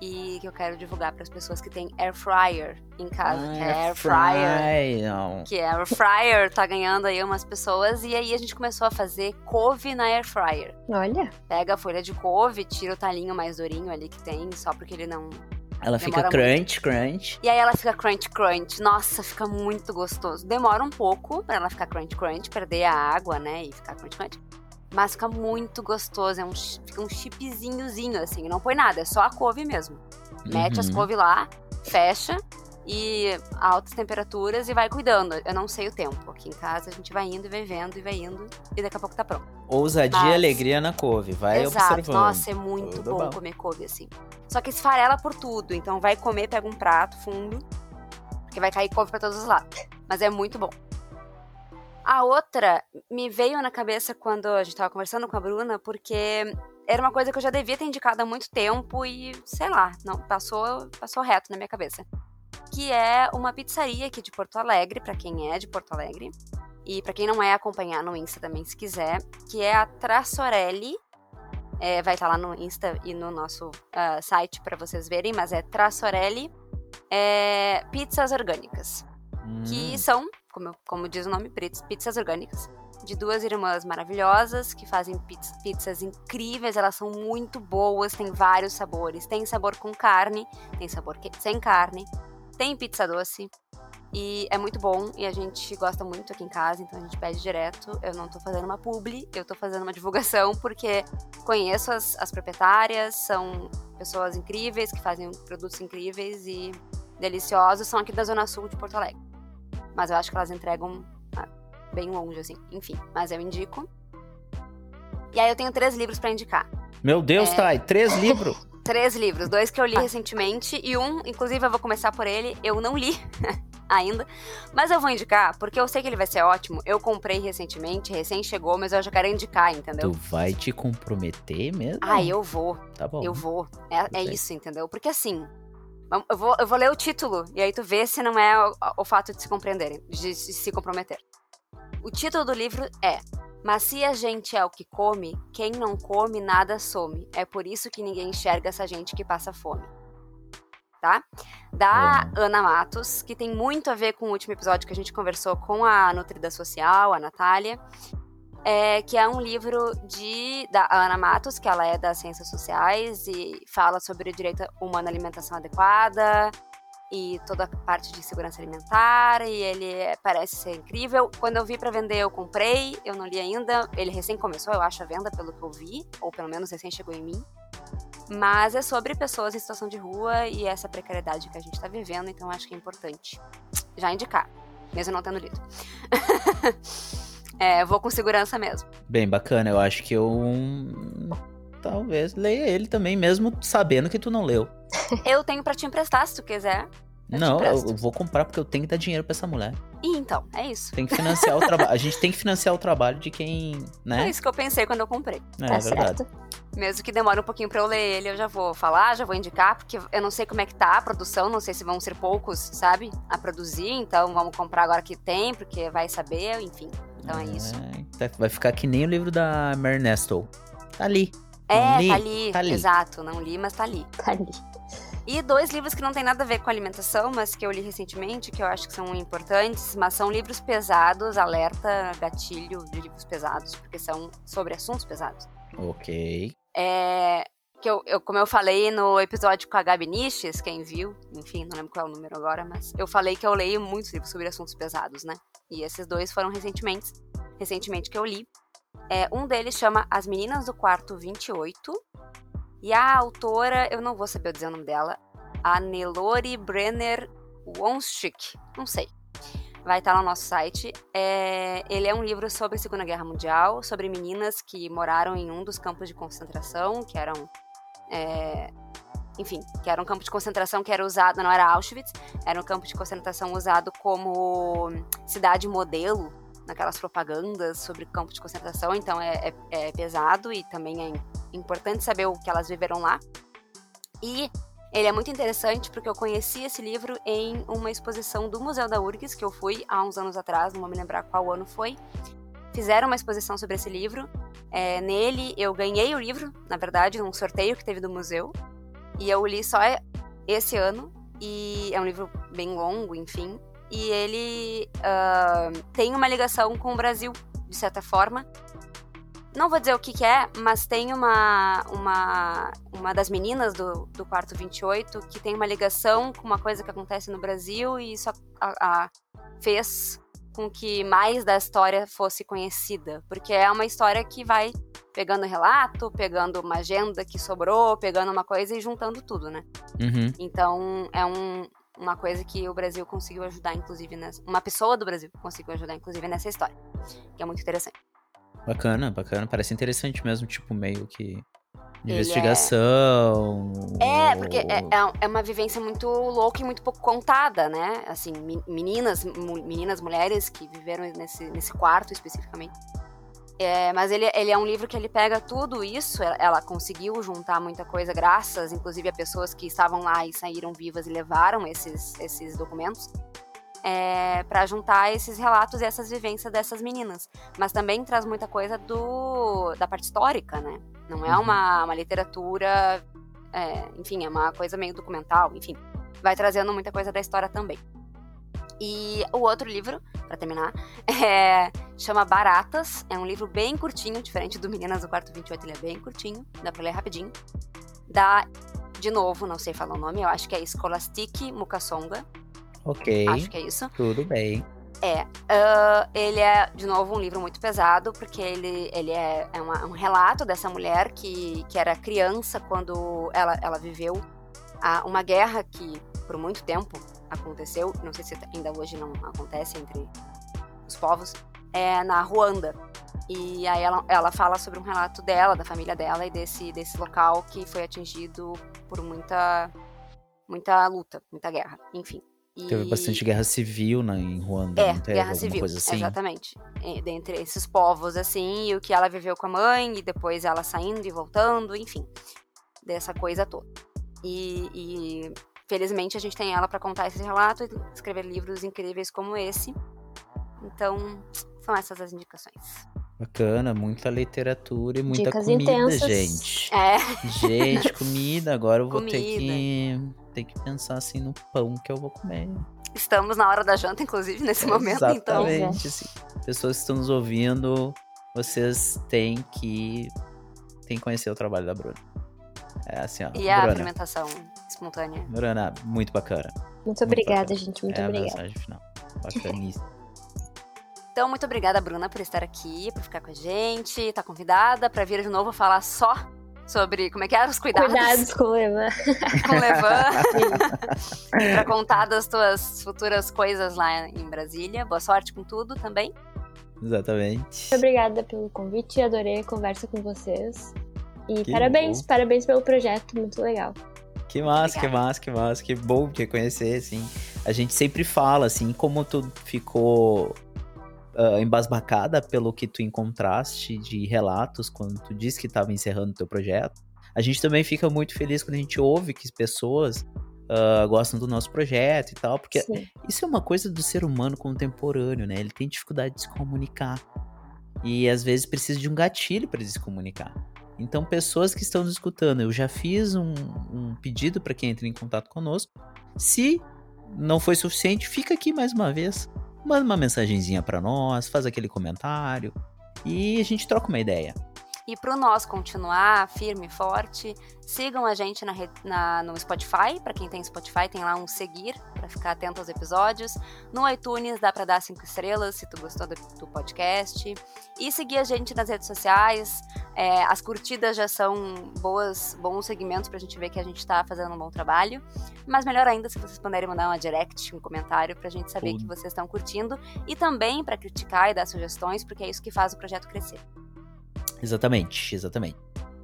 e que eu quero divulgar para as pessoas que têm air fryer em casa, que é air fryer. Que é air fryer tá ganhando aí umas pessoas e aí a gente começou a fazer couve na air fryer. Olha, Pega a folha de couve, tira o talinho mais durinho ali que tem, só porque ele não Ela fica Demora crunch, crunch. e aí ela fica crunch crunch. Nossa, fica muito gostoso. Demora um pouco pra ela ficar crunch crunch, perder a água, né? E ficar crunch crunch. Mas fica muito gostoso. É um, fica um chipzinhozinho, assim. Não põe nada, é só a couve mesmo. Mete as Uhum. couve lá, fecha e a altas temperaturas e vai cuidando. Eu não sei o tempo. Aqui em casa a gente vai indo e vai vendo e vai indo. E daqui a pouco tá pronto. Ousadia Mas- e alegria na couve. Vai Exato. observando. Nossa, é muito Tudo bom, bom. comer couve assim. Só que esfarela por tudo. Então vai comer, pega um prato fundo. Porque vai cair couve pra todos os lados. Mas é muito bom. A outra me veio na cabeça quando a gente tava conversando com a Bruna, porque era uma coisa que eu já devia ter indicado há muito tempo e, sei lá, não passou, passou reto na minha cabeça. Que é uma pizzaria aqui de Porto Alegre, pra quem é de Porto Alegre. E pra quem não é, acompanhar no Insta também, se quiser. Que é a Trassorelli. É, vai estar lá no Insta e no nosso ah, site pra vocês verem, mas é Trassorelli é, Pizzas Orgânicas que Hum, são, como, como diz o nome, piz- pizzas orgânicas, de duas irmãs maravilhosas que fazem piz- pizzas incríveis, elas são muito boas, tem vários sabores, tem sabor com carne, tem sabor que- sem carne, tem pizza doce. E é muito bom e a gente gosta muito aqui em casa, então a gente pede direto. Eu não tô fazendo uma publi, eu tô fazendo uma divulgação porque conheço as, as proprietárias, são pessoas incríveis que fazem produtos incríveis e deliciosos, são aqui da Zona Sul de Porto Alegre mas eu acho que elas entregam ah, bem longe, assim. Enfim, mas eu indico. E aí eu tenho três livros pra indicar. Meu Deus, é- Thay, três livros? Três livros, dois que eu li recentemente e um, inclusive eu vou começar por ele, eu não li ainda, mas eu vou indicar porque eu sei que ele vai ser ótimo. Eu comprei recentemente, recém chegou, mas eu já quero indicar, entendeu? Tu vai te comprometer mesmo? Ah, eu vou. Tá bom. Eu vou. É, é isso, entendeu? Porque assim, Eu vou, eu vou ler o título, e aí tu vê se não é o, o fato de se compreenderem, de se se comprometer. O título do livro é Mas se a gente é o que come, quem não come nada some. É por isso que ninguém enxerga essa gente que passa fome. Tá? Da Ana Matos, que tem muito a ver com o último episódio que a gente conversou com a Nutrida Social, a Natália. É, que é um livro de da Ana Matos, que ela é das ciências sociais e fala sobre o direito humano à alimentação adequada e toda a parte de segurança alimentar. E ele é- parece ser incrível. Quando eu vi para vender, eu comprei. Eu não li ainda. Ele recém começou, eu acho, a venda, pelo que eu vi, ou pelo menos recém chegou em mim. Mas é sobre pessoas em situação de rua e essa precariedade que a gente está vivendo, então acho que é importante já indicar, mesmo não tendo lido. É, vou com segurança mesmo. Bem bacana, eu acho que eu hum, talvez leia ele também, mesmo sabendo que tu não leu. Eu tenho pra te emprestar, se tu quiser. Eu não, eu, vou comprar porque eu tenho que dar dinheiro pra essa mulher. E então, é isso. Tem que financiar o trabalho. A gente tem que financiar o trabalho de quem, É né? isso que eu pensei quando eu comprei. É, tá verdade. certo. Mesmo que demore um pouquinho pra eu ler ele, eu já vou falar, já vou indicar, porque eu não sei como é que tá a produção, não sei se vão ser poucos, sabe? A produzir, então vamos comprar agora que tem, porque vai saber, enfim. Então é isso. É, vai ficar que nem o livro da Mary Nestle. Tá ali. É, li, tá ali, tá ali. Exato, não li, mas tá ali. Tá ali. E dois livros que não tem nada a ver com alimentação, mas que eu li recentemente, que eu acho que são importantes, mas são livros pesados, alerta, gatilho de livros pesados, porque são sobre assuntos pesados. Ok. É, que eu, eu- como eu falei no episódio com a Gabi Niches, quem viu, enfim, não lembro qual é o número agora, mas eu falei que eu leio muitos livros sobre assuntos pesados, né? E esses dois foram recentemente, recentemente que eu li. É, um deles chama As Meninas do Quarto 28, e a autora, eu não vou saber dizer o nome dela, a Nelore Brenner Wonschik, não sei. Vai estar lá no nosso site. É, ele é um livro sobre a Segunda Guerra Mundial, sobre meninas que moraram em um dos campos de concentração, que eram. é, enfim, que era um campo de concentração que era usado, não era Auschwitz, era um campo de concentração usado como cidade modelo naquelas propagandas sobre campo de concentração, então é, é- é pesado e também é importante saber o que elas viveram lá. E ele é muito interessante porque eu conheci esse livro em uma exposição do Museu da URGS, que eu fui há uns anos atrás, não vou me lembrar qual ano foi. Fizeram uma exposição sobre esse livro. É, nele eu ganhei o livro, na verdade, num sorteio que teve do museu. E eu li só esse ano. E é um livro bem longo, enfim. E ele ah, tem uma ligação com o Brasil, de certa forma. Não vou dizer o que, que é, mas tem uma, uma, uma das meninas do, do quarto 28 que tem uma ligação com uma coisa que acontece no Brasil e isso a- a- fez com que mais da história fosse conhecida. Porque é uma história que vai pegando relato, pegando uma agenda que sobrou, pegando uma coisa e juntando tudo, né? Uhum. Então é um, uma coisa que o Brasil conseguiu ajudar, inclusive, nessa, uma pessoa do Brasil conseguiu ajudar, inclusive, nessa história. Que é muito interessante. Bacana, bacana. Parece interessante mesmo, tipo, meio que. Ele é- investigação. É, porque é, é- é uma vivência muito louca e muito pouco contada, né? Assim, me- meninas, meninas, mulheres que viveram nesse, nesse quarto especificamente. É, mas ele, ele é um livro que ele pega tudo isso, ela, conseguiu juntar muita coisa, graças, inclusive, a pessoas que estavam lá e saíram vivas e levaram esses, esses documentos, é, para juntar esses relatos e essas vivências dessas meninas. Mas também traz muita coisa do, da parte histórica, né? Não é Uhum. uma, uma literatura é, enfim, é uma coisa meio documental, enfim. Vai trazendo muita coisa da história também. E o outro livro, pra terminar, é, chama Baratas. É um livro bem curtinho, diferente do Meninas do Quarto 28, ele é bem curtinho, dá pra ler rapidinho. Da, de novo, não sei falar o nome, eu acho que é Scholastic Mukasonga, Ok, acho que é isso. tudo bem. É, ah, ele é, de novo, um livro muito pesado, porque ele, ele é, é uma- um relato dessa mulher que, que era criança quando ela, ela viveu a- uma guerra que, por muito tempo, aconteceu, não sei se ainda hoje não acontece entre os povos, é na Ruanda. E aí ela, ela fala sobre um relato dela, da família dela e desse, desse local que foi atingido por muita, muita luta, muita guerra, enfim. Teve E- bastante guerra civil na, em Ruanda. é, teve guerra civil, assim? exatamente. Dentre esses povos, assim, e o que ela viveu com a mãe, e depois ela saindo e voltando, enfim. Dessa coisa toda. E, e felizmente a gente tem ela para contar esse relato e escrever livros incríveis como esse. Então, são essas as indicações. Bacana, muita literatura e muita Dicas comida, intensas. gente. É, Gente, comida, agora eu vou ter Comida. que, ter que pensar assim no pão que eu vou comer. estamos na hora da janta, inclusive, nesse momento, então. Exatamente. assim. Pessoas que estão nos ouvindo, vocês têm que, têm que conhecer o trabalho da Bruna. É assim, ó. E a Bruna, alimentação espontânea. Bruna, muito bacana. Muito obrigada, bacana. gente. Muito é a obrigada. mensagem final. Bacaníssimo. Então, muito obrigada, Bruna, por estar aqui, por ficar com a gente. Tá convidada para vir de novo falar só sobre como é que eram os cuidados, Cuidados com o Eva. com o Levan. pra contar das tuas futuras coisas lá em Brasília. Boa sorte com tudo também. Exatamente. Muito obrigada pelo convite. Adorei a conversa com vocês. E Que parabéns, bom. parabéns pelo projeto. Muito legal. Que massa, que Obrigada. massa, que massa, que bom te conhecer, assim. A gente sempre fala, assim, como tu ficou ah, embasbacada pelo que tu encontraste de relatos quando tu disse que estava encerrando teu projeto. A gente também fica muito feliz quando a gente ouve que pessoas ah, gostam do nosso projeto e tal, porque Sim. isso é uma coisa do ser humano contemporâneo, né? Ele tem dificuldade de se comunicar. E às vezes precisa de um gatilho para se comunicar. Então, pessoas que estão nos escutando, eu já fiz um, um pedido para quem entra em contato conosco. Se não foi suficiente, fica aqui mais uma vez. Manda uma mensagenzinha para nós, faz aquele comentário e a gente troca uma ideia. E pro nós continuar firme e forte, sigam a gente na, na- no Spotify. Pra quem tem Spotify, tem lá um seguir pra ficar atento aos episódios. No iTunes dá pra dar cinco estrelas se tu gostou do, do podcast. E seguir a gente nas redes sociais. É, as curtidas já são boas, bons segmentos pra gente ver que a gente tá fazendo um bom trabalho. Mas melhor ainda se vocês puderem mandar uma direct, um comentário pra gente saber Tudo. que vocês estão curtindo. E também pra criticar e dar sugestões, porque é isso que faz o projeto crescer. Exatamente, exatamente.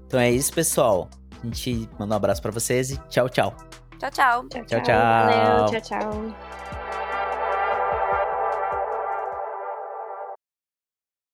Então é isso, pessoal. A gente manda um abraço para vocês e tchau, tchau. Tchau, tchau! Tchau, Tchau, tchau. Valeu, tchau. tchau, tchau.